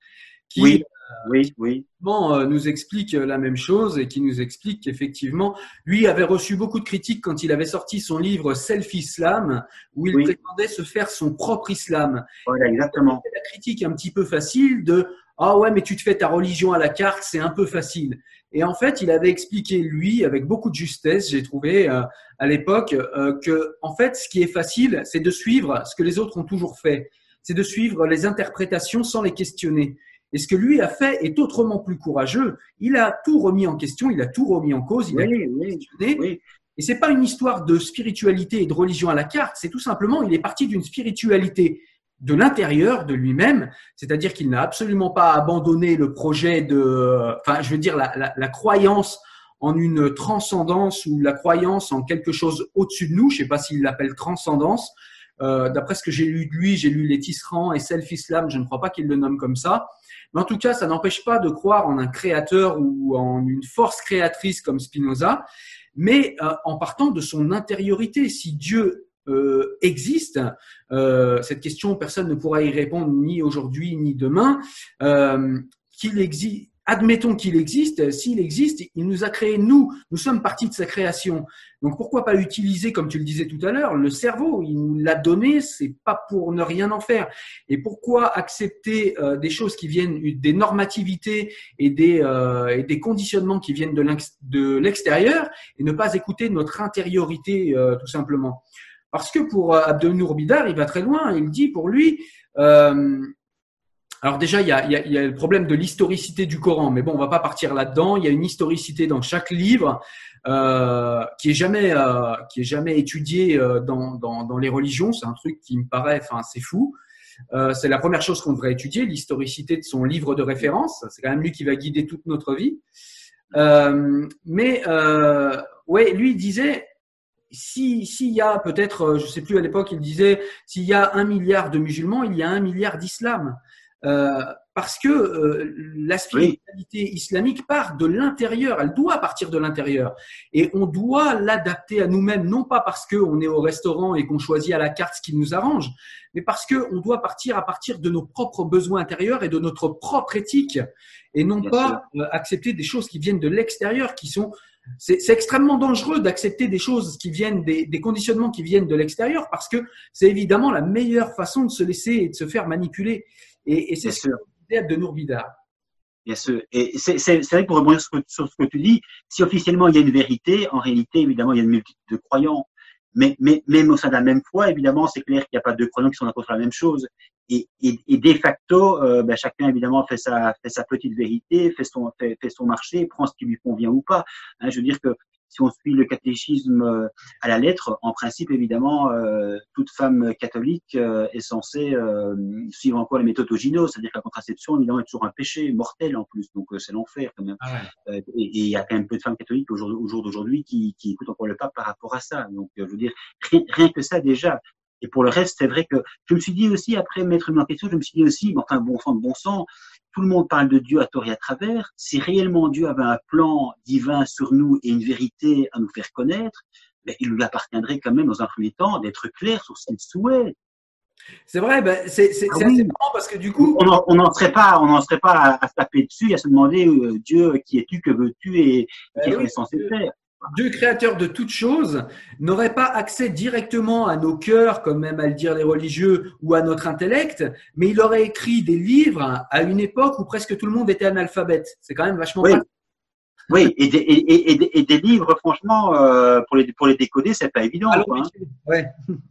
qui, oui oui, oui. Bon, nous explique la même chose et qui nous explique qu'effectivement, lui avait reçu beaucoup de critiques quand il avait sorti son livre Self-Islam, où il prétendait se faire son propre islam. Voilà, exactement. La critique un petit peu facile de ah ouais, mais tu te fais ta religion à la carte, c'est un peu facile. Et en fait, il avait expliqué lui avec beaucoup de justesse, j'ai trouvé euh, à l'époque, euh, que en fait, ce qui est facile, c'est de suivre ce que les autres ont toujours fait, c'est de suivre les interprétations sans les questionner. Et ce que lui a fait est autrement plus courageux. Il a tout remis en question, il a tout remis en cause, il a tout questionné. Oui. Et c'est pas une histoire de spiritualité et de religion à la carte, c'est tout simplement, il est parti d'une spiritualité de l'intérieur de lui-même, c'est-à-dire qu'il n'a absolument pas abandonné le projet de, enfin, je veux dire, la, la, la croyance en une transcendance ou la croyance en quelque chose au-dessus de nous. Je sais pas s'il l'appelle transcendance. Euh, D'après ce que j'ai lu de lui, j'ai lu les Tisserands et Self-Islam, je ne crois pas qu'il le nomme comme ça. Mais en tout cas, ça n'empêche pas de croire en un créateur ou en une force créatrice comme Spinoza, mais euh, en partant de son intériorité. Si Dieu euh, existe, euh, cette question, personne ne pourra y répondre ni aujourd'hui ni demain, euh, qu'il existe admettons qu'il existe. S'il existe, il nous a créé nous. Nous sommes partie de sa création. Donc pourquoi pas utiliser, comme tu le disais tout à l'heure, le cerveau? Il nous l'a donné, c'est pas pour ne rien en faire. Et pourquoi accepter euh, des choses qui viennent des normativités et des, euh, et des conditionnements qui viennent de l'extérieur et ne pas écouter notre intériorité euh, tout simplement? Parce que pour Abdelnour Bidar, il va très loin. Il dit pour lui. Alors déjà, il y, a, le problème de l'historicité du Coran, mais bon, on va pas partir là-dedans. Il y a une historicité dans chaque livre euh, qui est jamais euh, qui est jamais étudié euh, dans, dans, les religions. C'est un truc qui me paraît, enfin, c'est fou. C'est la première chose qu'on devrait étudier, l'historicité de son livre de référence. C'est quand même lui qui va guider toute notre vie. Mais ouais, lui disait si s'il y a peut-être, je sais plus à l'époque, il disait s'il y a un milliard de musulmans, il y a un milliard d'islam. Euh, parce que euh, la spiritualité islamique part de l'intérieur, elle doit partir de l'intérieur. Et on doit l'adapter à nous-mêmes, non pas parce qu'on est au restaurant et qu'on choisit à la carte ce qui nous arrange, mais parce qu'on doit partir à partir de nos propres besoins intérieurs et de notre propre éthique, et non pas euh, accepter des choses qui viennent de l'extérieur, qui sont c'est extrêmement dangereux d'accepter des choses qui viennent, des, des conditionnements qui viennent de l'extérieur, parce que c'est évidemment la meilleure façon de se laisser et de se faire manipuler. Et, et c'est ce de Nourbida. Bien sûr. Et c'est vrai que pour rebondir sur, sur, ce que tu dis, si officiellement il y a une vérité, en réalité, évidemment, il y a une multitude de croyants. Mais, mais même au sein de la même foi, évidemment, c'est clair qu'il n'y a pas deux croyants qui sont d'accord sur la même chose. Et, et, et de facto, euh, ben, chacun évidemment fait sa, fait sa petite vérité, fait son, fait, fait, son marché, prend ce qui lui convient ou pas. Hein, je veux dire que si on suit le catéchisme euh, à la lettre, en principe, évidemment, euh, toute femme catholique euh, est censée suivre encore les méthodes Ogino, c'est-à-dire que la contraception, évidemment, est toujours un péché mortel en plus, donc c'est l'enfer quand même. Ah et il y a quand même peu de femmes catholiques au jour, d'aujourd'hui qui, qui, écoutent encore le pape par rapport à ça. Donc, je veux dire, rien, rien que ça déjà, et pour le reste, c'est vrai que je me suis dit aussi, après mettre une en question, je me suis dit aussi, enfin, bon sang bon sang, tout le monde parle de Dieu à tort et à travers. Si réellement Dieu avait un plan divin sur nous et une vérité à nous faire connaître, ben, il lui appartiendrait quand même, dans un premier temps, d'être clair sur ce qu'il souhaite. C'est vrai, ben, c'est ah assez marrant parce que du coup, on n'en serait pas, on serait pas à, se taper dessus, à se demander euh, Dieu, qui es-tu, que veux-tu et, ben qu'est-ce est censé faire. Dieu créateur de toutes choses n'aurait pas accès directement à nos cœurs, comme même à le dire les religieux, ou à notre intellect, mais il aurait écrit des livres à une époque où presque tout le monde était analphabète. C'est quand même vachement oui. Oui, et des, et, et, et des, livres, franchement, euh, pour, les, pour les décoder, c'est pas évident. Ah, quoi, hein. ouais.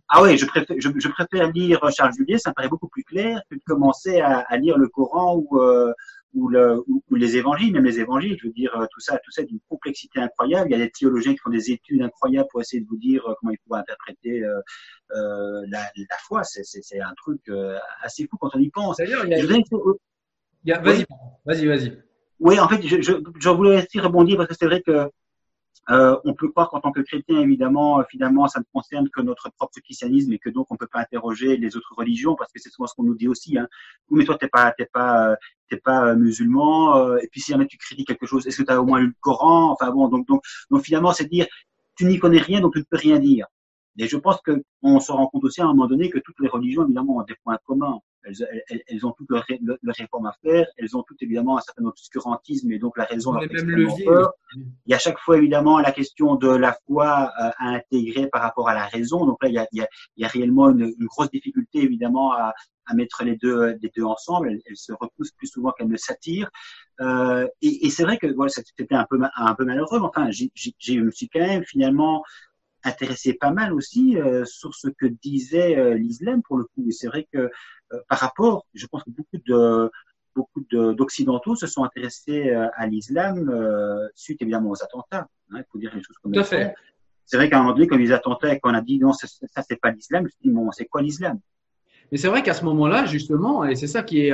ah ouais, je préfère, je, je, préfère lire Charles Juliet, ça me paraît beaucoup plus clair que de commencer à, à lire le Coran ou, euh, ou, le, ou, les évangiles, même les évangiles, je veux dire, euh, tout ça, tout ça d'une complexité incroyable. Il y a des théologiens qui font des études incroyables pour essayer de vous dire euh, comment il faut interpréter euh, euh, la, la, foi. C'est un truc assez fou quand on y pense. D'ailleurs, il y a. Vas-y, vas-y, vas-y. Oui, en fait, je, je, je voulais aussi rebondir parce que c'est vrai que euh, on peut croire qu'en tant que chrétien, évidemment, euh, finalement, ça ne concerne que notre propre christianisme et que donc on ne peut pas interroger les autres religions parce que c'est souvent ce qu'on nous dit aussi. Hein. Mais toi, t'es pas, t'es pas, euh, t'es pas musulman. et puis si jamais tu critiques quelque chose, est-ce que tu as au moins lu le Coran? Enfin bon, donc donc donc finalement, c'est dire tu n'y connais rien, donc tu ne peux rien dire. Et je pense qu'on se rend compte aussi à un moment donné que toutes les religions, évidemment, ont des points communs. Elles, elles, elles ont toutes leurs leur réformes à faire, elles ont toutes évidemment un certain obscurantisme et donc la raison leur Il y a chaque fois évidemment la question de la foi euh, à intégrer par rapport à la raison. Donc là, il y a, il y a, il y a réellement une, une, grosse difficulté évidemment à, à mettre les deux, les deux ensemble. Elles, elles se repoussent plus souvent qu'elles ne s'attirent. Euh, et, et c'est vrai que voilà, c'était un peu, un peu malheureux, mais enfin, je me suis quand même finalement intéressé pas mal aussi euh, sur ce que disait euh, l'islam pour le coup. Et c'est vrai que euh, par rapport, je pense que beaucoup de beaucoup d'occidentaux se sont intéressés à l'islam suite évidemment aux attentats. Hein, il faut dire les choses comme ça. C'est vrai qu'à un moment donné, quand les attentats, quand on a dit non, ça, ça c'est pas l'islam, je dit bon, c'est quoi l'islam mais c'est vrai qu'à ce moment-là, justement, et c'est ça qui est,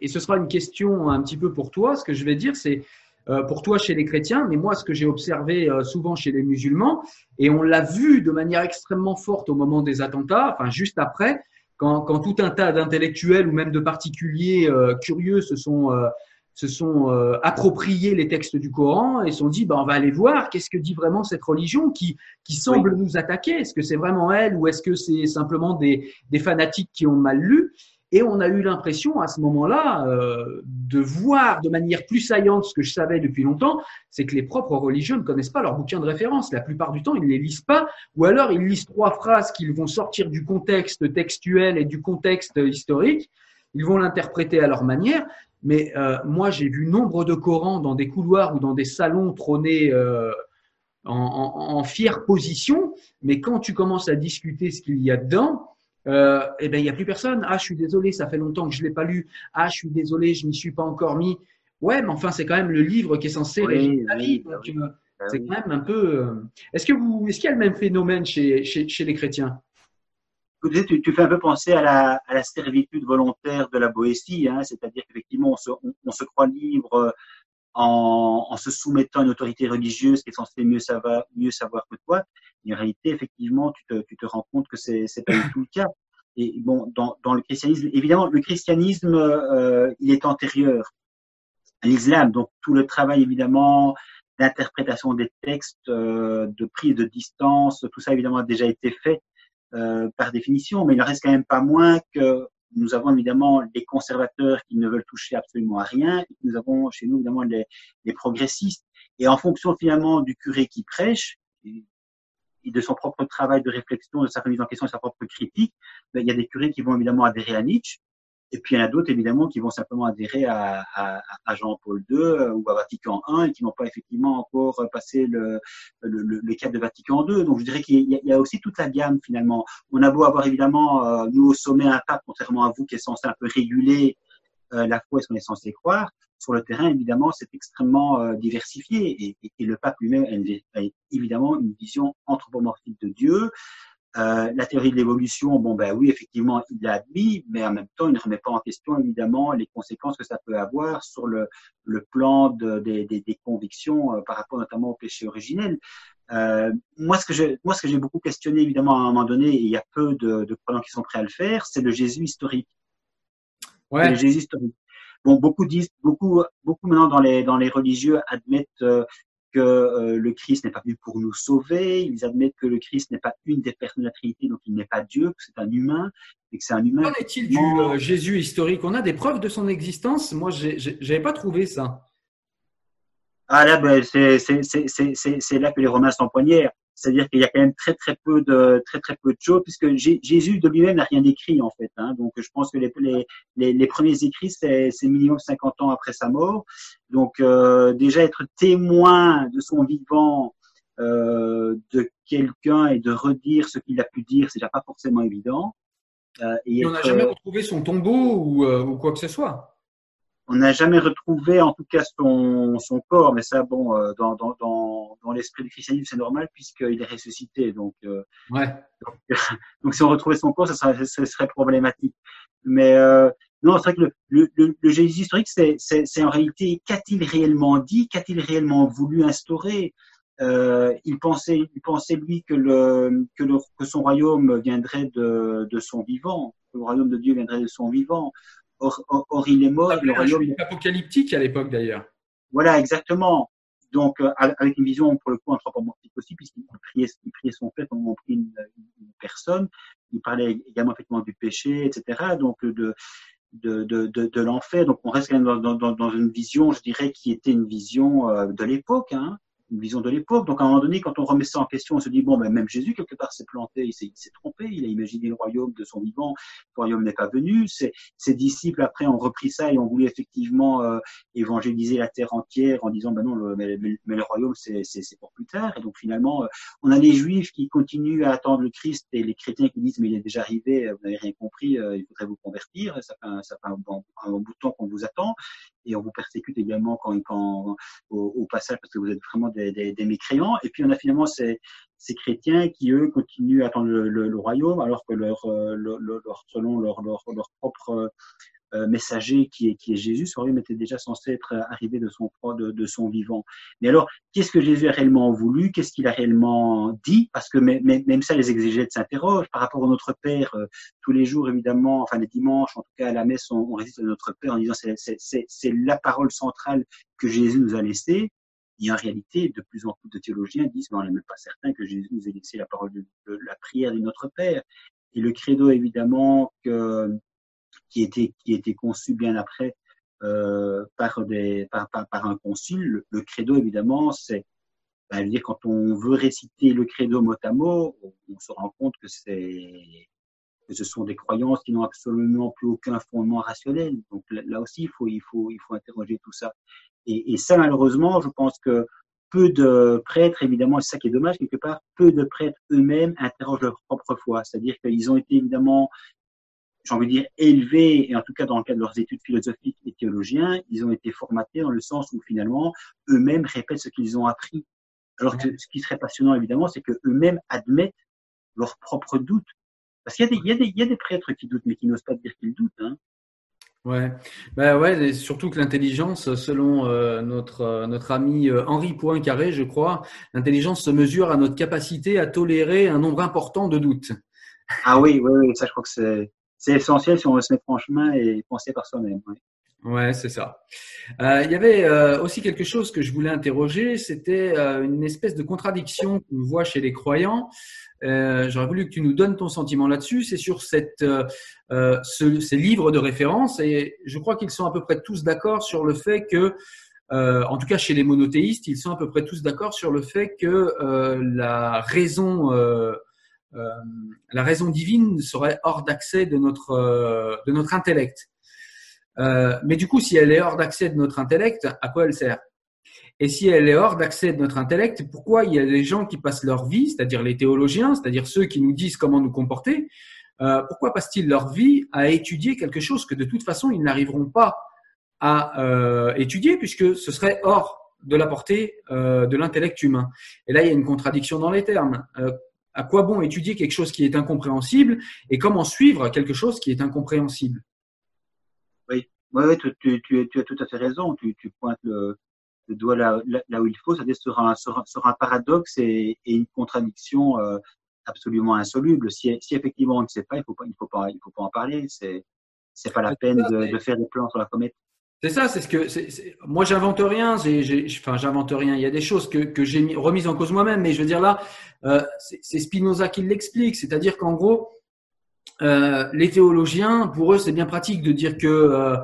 et ce sera une question un petit peu pour toi, ce que je vais dire, c'est pour toi chez les chrétiens, mais moi, ce que j'ai observé euh, souvent chez les musulmans, et on l'a vu de manière extrêmement forte au moment des attentats, enfin juste après, quand, quand tout un tas d'intellectuels ou même de particuliers euh, curieux se sont se sont appropriés les textes du Coran et se sont dit bah, on va aller voir qu'est-ce que dit vraiment cette religion qui, qui semble nous attaquer. Est-ce que c'est vraiment elle ou est-ce que c'est simplement des, des fanatiques qui ont mal lu? Et on a eu l'impression à ce moment-là euh, de voir de manière plus saillante ce que je savais depuis longtemps, c'est que les propres religieux ne connaissent pas leurs bouquins de référence. La plupart du temps, ils ne les lisent pas, ou alors ils lisent trois phrases qu'ils vont sortir du contexte textuel et du contexte historique. Ils vont l'interpréter à leur manière. Mais euh, moi, j'ai vu nombre de Corans dans des couloirs ou dans des salons trônés euh, en, en, en fière position. Mais quand tu commences à discuter ce qu'il y a dedans, euh, eh ben il y a plus personne. Ah, je suis désolé, ça fait longtemps que je l'ai pas lu. Ah, je suis désolé, je m'y suis pas encore mis. Ouais, mais enfin, c'est quand même le livre qui est censé régir la vie. Donc, euh, bah c'est quand même un peu. Euh, est-ce que vous, est-ce qu'il y a le même phénomène chez, chez, chez les chrétiens? Tu, tu, fais un peu penser à la, à la servitude volontaire de la Boétie, hein, c'est-à-dire qu'effectivement, on se, on, on se croit libre en, en, se soumettant à une autorité religieuse qui est censée mieux savoir, mieux savoir que toi. En réalité, effectivement, tu te, tu te rends compte que c'est c'est pas du tout le cas. Et bon, dans, dans le christianisme, évidemment, le christianisme, euh, il est antérieur à l'islam. Donc tout le travail, évidemment, d'interprétation des textes, euh, de prise de distance, tout ça évidemment a déjà été fait euh, par définition, mais il ne reste quand même pas moins que nous avons évidemment les conservateurs qui ne veulent toucher absolument à rien, nous avons chez nous évidemment les, les progressistes. Et en fonction finalement du curé qui prêche, de son propre travail de réflexion, de sa remise en question, de sa propre critique, ben, il y a des curés qui vont évidemment adhérer à Nietzsche, et puis il y en a d'autres évidemment qui vont simplement adhérer à, à, à Jean-Paul II euh, ou à Vatican I et qui n'ont pas effectivement encore passé le, le, le, cap de Vatican II. Donc je dirais qu'il y, y, a aussi toute la gamme finalement. On a beau avoir évidemment euh, nous au sommet un pape, contrairement à vous qui est censé un peu réguler la foi et ce qu'on est censé croire? Sur le terrain, évidemment, c'est extrêmement euh, diversifié et, le pape lui-même a, évidemment une vision anthropomorphique de Dieu. Euh, la théorie de l'évolution, bon ben oui, effectivement, il l'a admis, mais en même temps, il ne remet pas en question évidemment les conséquences que ça peut avoir sur le, plan de, des, convictions euh, par rapport notamment au péché originel. Euh, moi, ce que j'ai, beaucoup questionné évidemment à un moment donné, et il y a peu de, de qui sont prêts à le faire, c'est le Jésus historique. Ouais. Le Jésus historique. Bon, beaucoup disent, beaucoup, beaucoup maintenant dans les dans les religieux admettent euh, que euh, le Christ n'est pas venu pour nous sauver, ils admettent que le Christ n'est pas une des personnes de la Trinité, donc il n'est pas Dieu, que c'est un humain, et que c'est un humain. Qu'en est-il du euh, Jésus historique? On a des preuves de son existence? Moi, j'avais pas trouvé ça. Ah là, ben, c'est là que les Romains s'empoignèrent. C'est-à-dire qu'il y a quand même très très peu de très très peu de choses, puisque Jésus de lui-même n'a rien écrit en fait. Hein. Donc je pense que les, les, les premiers écrits c'est minimum 50 ans après sa mort. Donc euh, déjà être témoin de son vivant, euh, de quelqu'un et de redire ce qu'il a pu dire, c'est déjà pas forcément évident. Euh, et on n'a jamais retrouvé son tombeau ou, euh, ou quoi que ce soit on n'a jamais retrouvé en tout cas son, son corps, mais ça, bon, euh, dans, dans, dans, dans l'esprit du christianisme, c'est normal puisqu'il est ressuscité. Donc, euh, ouais. donc, donc, si on retrouvait son corps, ça serait, ça serait problématique. Mais euh, non, c'est vrai que le, le, le, Jésus historique, c'est en réalité, qu'a-t-il réellement dit Qu'a-t-il réellement voulu instaurer? Euh, il pensait, il pensait lui que le, que le, que son royaume viendrait de, de son vivant, que le royaume de Dieu viendrait de son vivant. Or, or, or il est mort. Le royaume apocalyptique à l'époque d'ailleurs. Voilà, exactement. Donc, euh, avec une vision pour le coup anthropomorphique aussi, puisqu'il priait, il priait son fait comme on prie une, une, personne. Il parlait également effectivement du péché, etc. Donc, de de, de, de, de l'enfer. Donc, on reste quand même dans, dans, dans, une vision, je dirais, qui était une vision euh, de l'époque. Hein une vision de l'époque. Donc à un moment donné, quand on remet ça en question, on se dit bon, ben, même Jésus quelque part s'est planté, il s'est trompé, il a imaginé le royaume de son vivant, le royaume n'est pas venu. Ses, ses, disciples après ont repris ça et ont voulu effectivement euh, évangéliser la terre entière en disant ben non, le, mais, le royaume c'est pour plus tard. Et donc finalement, euh, on a les Juifs qui continuent à attendre le Christ et les chrétiens qui disent mais il est déjà arrivé, vous n'avez rien compris, euh, il faudrait vous convertir. Ça fait un, ça fait un bout de temps qu'on vous attend et on vous persécute également quand, quand au, au, passage parce que vous êtes vraiment des, des, des, mécréants. Et puis on a finalement ces, ces chrétiens qui eux continuent à attendre le, le, le royaume alors que leur, euh, leur, leur selon leur, leur, leur propre messager qui est, qui est Jésus, ce royaume était déjà censé être arrivé de son, de, de son vivant. Mais alors, qu'est-ce que Jésus a réellement voulu? Qu'est-ce qu'il a réellement dit? Parce que même, même ça, les exégètes s'interrogent par rapport à notre Père. Euh, tous les jours, évidemment, enfin les dimanches, en tout cas à la messe, on, on résiste à notre Père en disant c'est la parole centrale que Jésus nous a laissée. Et en réalité, de plus en plus de théologiens disent, mais on n'est même pas certain que Jésus nous ait laissé la parole de, de la prière de notre Père. Et le credo, évidemment, que qui était qui était conçu bien après euh, par des par, par, un concile. Le, credo évidemment, c'est bah, dire quand on veut réciter le credo mot à mot, on, se rend compte que c'est que ce sont des croyances qui n'ont absolument plus aucun fondement rationnel. Donc là, aussi, il faut il faut il faut interroger tout ça. Et, et ça, malheureusement, je pense que peu de prêtres, évidemment, c'est ça qui est dommage quelque part, peu de prêtres eux-mêmes interrogent leur propre foi. C'est-à-dire qu'ils ont été évidemment, j'ai envie de dire, élevés, et en tout cas dans le cadre de leurs études philosophiques et théologiens, ils ont été formatés dans le sens où finalement, eux-mêmes répètent ce qu'ils ont appris. Alors que ce qui serait passionnant, évidemment, c'est que eux-mêmes admettent leurs propres doutes. Parce qu'il y, y, y, a des prêtres qui doutent, mais qui n'osent pas dire qu'ils doutent. Hein. Ouais, bah ouais, et surtout que l'intelligence, selon euh, notre euh, notre ami euh, Henri Poincaré, je crois, l'intelligence se mesure à notre capacité à tolérer un nombre important de doutes. Ah oui, oui, oui, ça je crois que c'est c'est essentiel si on veut se mettre en chemin et penser par soi-même. Ouais, c'est ça. Euh, il y avait aussi quelque chose que je voulais interroger, c'était une espèce de contradiction qu'on voit chez les croyants. Euh, j'aurais voulu que tu nous donnes ton sentiment là-dessus. C'est sur euh, euh, ces livres de référence et je crois qu'ils sont à peu près tous d'accord sur le fait que, en tout cas chez les monothéistes, ils sont à peu près tous d'accord sur le fait que la raison, la raison divine serait hors d'accès de notre, notre intellect. mais du coup, si elle est hors d'accès de notre intellect, à quoi elle sert? Et si elle est hors d'accès de notre intellect, pourquoi il y a des gens qui passent leur vie, c'est-à-dire les théologiens, c'est-à-dire ceux qui nous disent comment nous comporter, euh, pourquoi passent-ils leur vie à étudier quelque chose que de toute façon ils n'arriveront pas à euh, étudier puisque ce serait hors de la portée euh, de l'intellect humain? Et là, il y a une contradiction dans les termes. À quoi bon étudier quelque chose qui est incompréhensible et comment suivre quelque chose qui est incompréhensible? Oui, oui, tu, tu, tu, as tout à fait raison. Tu, pointes le, le doigt là, là, où il faut, c'est-à-dire sur un, sur, un paradoxe et, et une contradiction euh, absolument insoluble. Si, si, effectivement on ne sait pas, il faut pas, il faut pas, il faut pas en parler. C'est, c'est pas la peine de, de, faire des plans sur la comète. C'est ça, c'est ce que c'est, moi j'invente rien. Enfin, j'invente rien. Il y a des choses que, que j'ai remises en cause moi-même, mais je veux dire là, euh, c'est, Spinoza qui l'explique. C'est-à-dire qu'en gros, euh, les théologiens, pour eux, c'est bien pratique de dire que euh,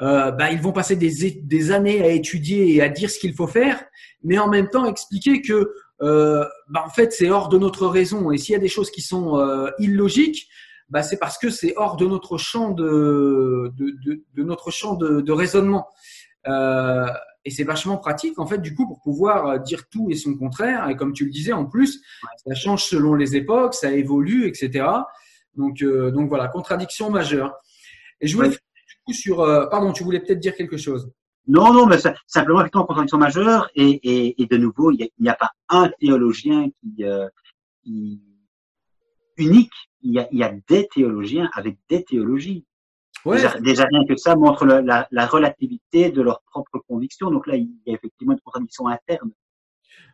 euh, bah, ils vont passer des, des, années à étudier et à dire ce qu'il faut faire, mais en même temps expliquer que euh, bah, en fait c'est hors de notre raison et s'il y a des choses qui sont euh, illogiques, bah, c'est parce que c'est hors de notre champ de, de, de, de notre champ de, de raisonnement. Euh, et c'est vachement pratique en fait du coup pour pouvoir dire tout et son contraire. Et comme tu le disais en plus, ça change selon les époques, ça évolue, etc. Donc euh, donc voilà, contradiction majeure. Et je voulais sur. Euh, pardon, tu voulais peut-être dire quelque chose. Non, non, mais simplement, effectivement, contradiction majeure. Et, et, et de nouveau, il n'y a, pas un théologien qui, euh, qui unique. Il y, a, il y, a, des théologiens avec des théologies. Ouais. Déjà, rien que ça montre la, la, relativité de leurs propres convictions. Donc là, il y a effectivement une contradiction interne.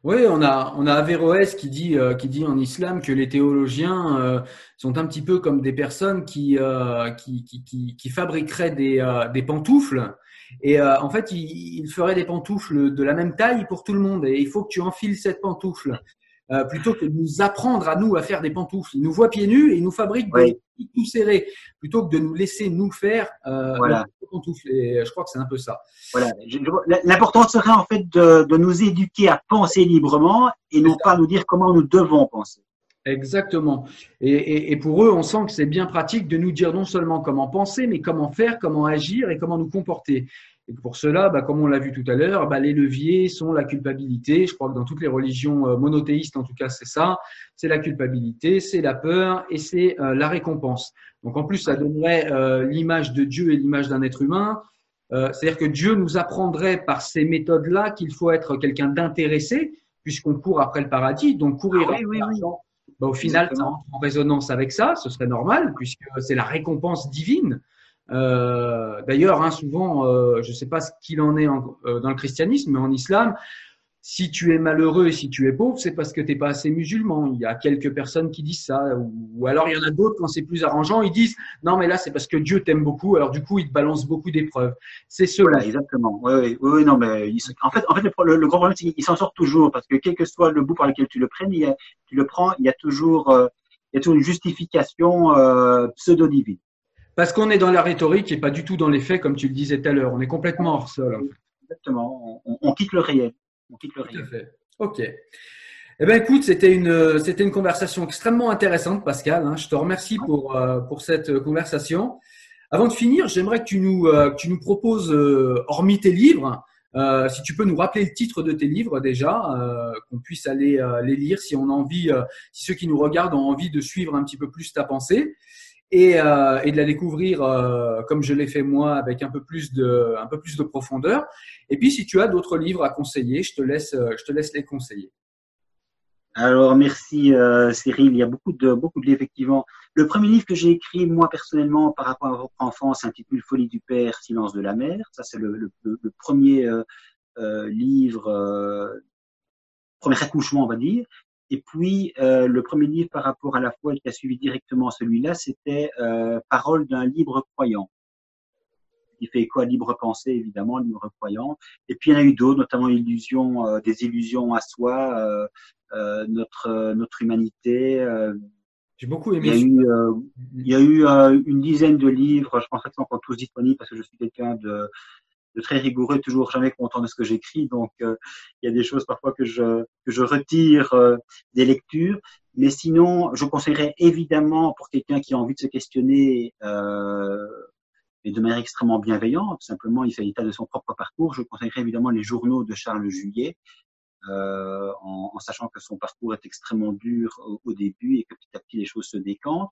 Oui, on a on a Averroès qui dit euh, qui dit en islam que les théologiens euh, sont un petit peu comme des personnes qui euh, qui, qui, qui, qui, fabriqueraient des des pantoufles et en fait ils, ils, feraient des pantoufles de la même taille pour tout le monde et il faut que tu enfiles cette pantoufle euh, plutôt que de nous apprendre à nous à faire des pantoufles. Ils nous voient pieds nus et ils nous fabriquent des tout serrés, plutôt que de nous laisser nous faire euh, voilà. des pantoufles. Et je crois que c'est un peu ça. Voilà. L'important serait en fait de, de, nous éduquer à penser librement et non pas nous dire comment nous devons penser. Exactement. Et, et, et, pour eux, on sent que c'est bien pratique de nous dire non seulement comment penser, mais comment faire, comment agir et comment nous comporter. Et pour cela, bah, comme on l'a vu tout à l'heure, bah, les leviers sont la culpabilité. Je crois que dans toutes les religions euh, monothéistes, en tout cas, c'est ça. C'est la culpabilité, c'est la peur et c'est euh, la récompense. Donc en plus, ça donnerait euh, l'image de Dieu et l'image d'un être humain. C'est-à-dire que Dieu nous apprendrait par ces méthodes-là qu'il faut être quelqu'un d'intéressé, puisqu'on court après le paradis. Donc courir ah, oui, oui, bah, au final, ça en résonance avec ça. Ce serait normal, puisque c'est la récompense divine. Euh, D'ailleurs, hein, souvent, euh, je ne sais pas ce qu'il en est en, euh, dans le christianisme, mais en islam, si tu es malheureux et si tu es pauvre, c'est parce que tu n'es pas assez musulman. Il y a quelques personnes qui disent ça. Ou, alors, il y en a d'autres, quand c'est plus arrangeant, ils disent non, mais là, c'est parce que Dieu t'aime beaucoup. Alors, du coup, il te balance beaucoup d'épreuves. C'est cela. Voilà, exactement. Oui, oui, oui, non, mais en fait, en fait le, le grand problème, c'est qu'il s'en sort toujours parce que quel que soit le bout par lequel tu le prennes, il y a, tu le prends, il y a toujours, euh, il y a toujours une justification euh, pseudo-divine. Parce qu'on est dans la rhétorique et pas du tout dans les faits, comme tu le disais tout à l'heure. On est complètement hors sol. Exactement. On, quitte le réel. On quitte le réel. fait. Ok. Eh bien, écoute, c'était une, c'était une conversation extrêmement intéressante, Pascal. Hein. Je te remercie pour, euh, pour cette conversation. Avant de finir, j'aimerais que tu nous, euh, que tu nous proposes, euh, hormis tes livres, si tu peux nous rappeler le titre de tes livres déjà, qu'on puisse aller les lire si on a envie, si ceux qui nous regardent ont envie de suivre un petit peu plus ta pensée et, et de la découvrir comme je l'ai fait moi avec un peu plus de, un peu plus de profondeur. Et puis, si tu as d'autres livres à conseiller, je te laisse, je te laisse les conseiller. Alors merci euh, Cyril, il y a beaucoup de beaucoup de livres effectivement. Le premier livre que j'ai écrit moi personnellement par rapport à votre enfance s'intitule Folie du père, silence de la mère. Ça c'est le, le, le, premier euh, euh, livre, euh, premier accouchement on va dire. Et puis le premier livre par rapport à la foi qui a suivi directement celui-là, c'était Parole d'un libre croyant qui fait quoi? Libre pensée, évidemment, libre croyant. Et puis il y en a eu d'autres, notamment illusion, euh, des illusions à soi, euh, euh, notre notre humanité. J'ai beaucoup aimé. Il y a eu, il y a eu une dizaine de livres. Je pense qu'ils sont encore tous disponibles parce que je suis quelqu'un de de très rigoureux, toujours jamais content de ce que j'écris. Donc, il y a des choses parfois que je, que je retire des lectures. Mais sinon, je conseillerais évidemment pour quelqu'un qui a envie de se questionner euh, et de manière extrêmement bienveillante. Simplement, il fait état de son propre parcours. Je conseillerais évidemment les journaux de Charles Juillet, euh, en, en, sachant que son parcours est extrêmement dur au, début et que petit à petit les choses se décantent.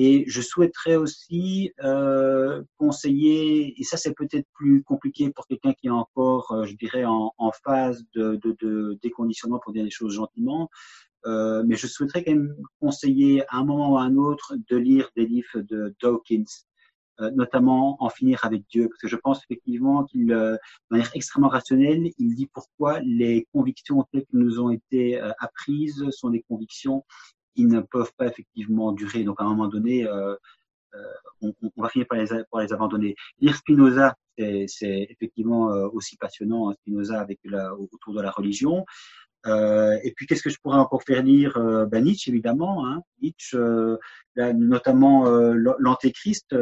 Et je souhaiterais aussi euh, conseiller, et ça c'est peut-être plus compliqué pour quelqu'un qui est encore, euh, je dirais, en, phase de, de, de, déconditionnement pour dire les choses gentiment, euh, mais je souhaiterais quand même conseiller à un moment ou à un autre de lire des livres de Dawkins, euh, notamment en finir avec Dieu, parce que je pense effectivement qu'il, euh, de manière extrêmement rationnelle, il dit pourquoi les convictions telles que nous ont été apprises sont des convictions qui ne peuvent pas effectivement durer. Donc à un moment donné, on, on, va finir par les, abandonner. Lire Spinoza, c'est effectivement aussi passionnant, hein, Spinoza avec la, autour de la religion. Euh, et puis, qu'est-ce que je pourrais encore faire lire euh, ben, Nietzsche, évidemment. Hein. Euh, notamment l'Antéchrist,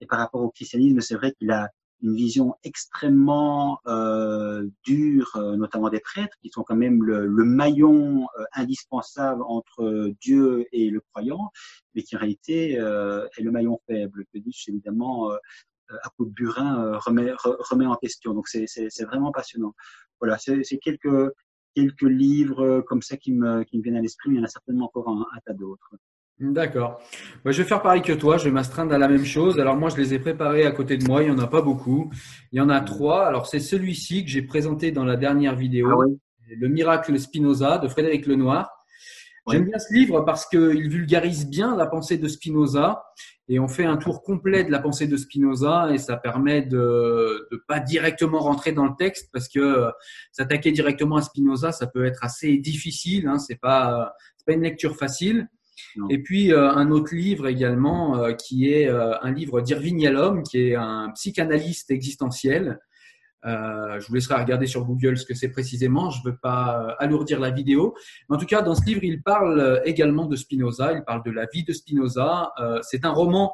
et par rapport au christianisme, c'est vrai qu'il a une vision extrêmement euh, dure, euh, notamment des prêtres, qui sont quand même le, le maillon euh, indispensable entre Dieu et le croyant, mais qui en réalité euh, est le maillon faible, que Nietzsche, évidemment, à coup de burin, remet, remet en question. Donc c'est vraiment passionnant. Voilà, c'est quelques, quelques livres comme ça qui me, qui me viennent à l'esprit, mais il y en a certainement encore un tas d'autres. D'accord. Moi, je vais faire pareil que toi. Je vais m'astreindre à la même chose. Alors moi, je les ai préparés à côté de moi. Il n'y en a pas beaucoup. Il y en a trois. Alors c'est celui-ci que j'ai présenté dans la dernière vidéo, ah Le miracle Spinoza de Frédéric Lenoir. J'aime bien ce livre parce qu'il vulgarise bien la pensée de Spinoza et on fait un tour complet de la pensée de Spinoza et ça permet de ne pas directement rentrer dans le texte parce que s'attaquer directement à Spinoza, ça peut être assez difficile. Hein, c'est pas c'est pas une lecture facile. Et puis euh, un autre livre également euh, qui est euh, un livre d'Irving Yalom, qui est un psychanalyste existentiel. je vous laisserai regarder sur Google ce que c'est précisément. Je ne veux pas alourdir la vidéo. Mais en tout cas, dans ce livre, il parle également de Spinoza. Il parle de la vie de Spinoza. c'est un roman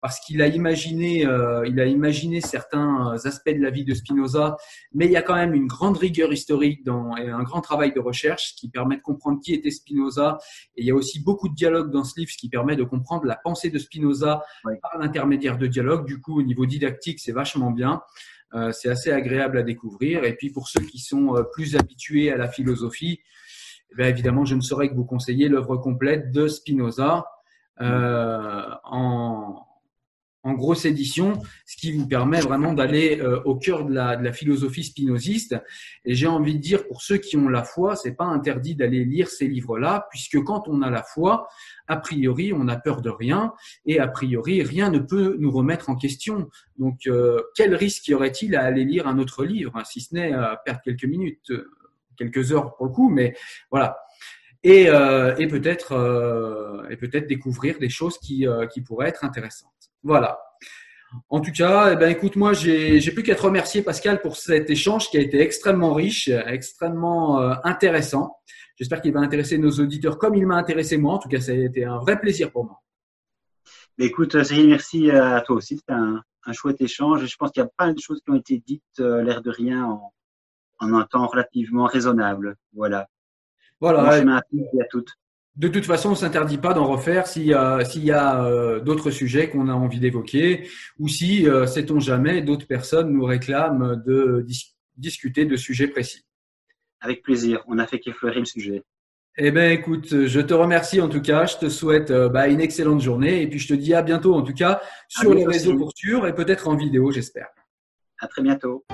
parce qu'il a imaginé, euh, il a imaginé certains aspects de la vie de Spinoza, mais il y a quand même une grande rigueur historique dans, et un grand travail de recherche qui permet de comprendre qui était Spinoza. Et il y a aussi beaucoup de dialogues dans ce livre, ce qui permet de comprendre la pensée de Spinoza par l'intermédiaire de dialogues. Du coup, au niveau didactique, c'est vachement bien. Euh, c'est assez agréable à découvrir. Et puis pour ceux qui sont euh, plus habitués à la philosophie, eh évidemment, je ne saurais que vous conseiller l'œuvre complète de Spinoza euh, en, en grosse édition, ce qui vous permet vraiment d'aller euh, au cœur de la, philosophie spinoziste. Et j'ai envie de dire, pour ceux qui ont la foi, c'est pas interdit d'aller lire ces livres-là, puisque quand on a la foi, a priori, on n'a peur de rien, et a priori, rien ne peut nous remettre en question. Donc, euh, quel risque y aurait-il à aller lire un autre livre, si ce n'est à perdre quelques minutes, euh, quelques heures pour le coup, mais voilà. Et, et peut-être et peut-être découvrir des choses qui, qui pourraient être intéressantes. Voilà. En tout cas, eh ben, écoute, moi, j'ai plus qu'à te remercier, Pascal, pour cet échange qui a été extrêmement riche, extrêmement euh, intéressant. J'espère qu'il va intéresser nos auditeurs comme il m'a intéressé moi. En tout cas, ça a été un vrai plaisir pour moi. écoute, Cyril, merci à toi aussi. C'était un, chouette échange. Je pense qu'il y a pas de choses qui ont été dites, euh, l'air de rien, en, en, un temps relativement raisonnable. Voilà. Voilà. à toutes. De toute façon, on ne s'interdit pas d'en refaire s'il y a, s'il y a euh, d'autres sujets qu'on a envie d'évoquer ou si, euh, sait-on jamais, d'autres personnes nous réclament de discuter de sujets précis. Avec plaisir. On a fait qu'effleurer le sujet. Eh ben, écoute, je te remercie en tout cas. Je te souhaite euh, bah, une excellente journée et puis je te dis à bientôt en tout cas sur les réseaux pour sûr et peut-être en vidéo, j'espère. À très bientôt.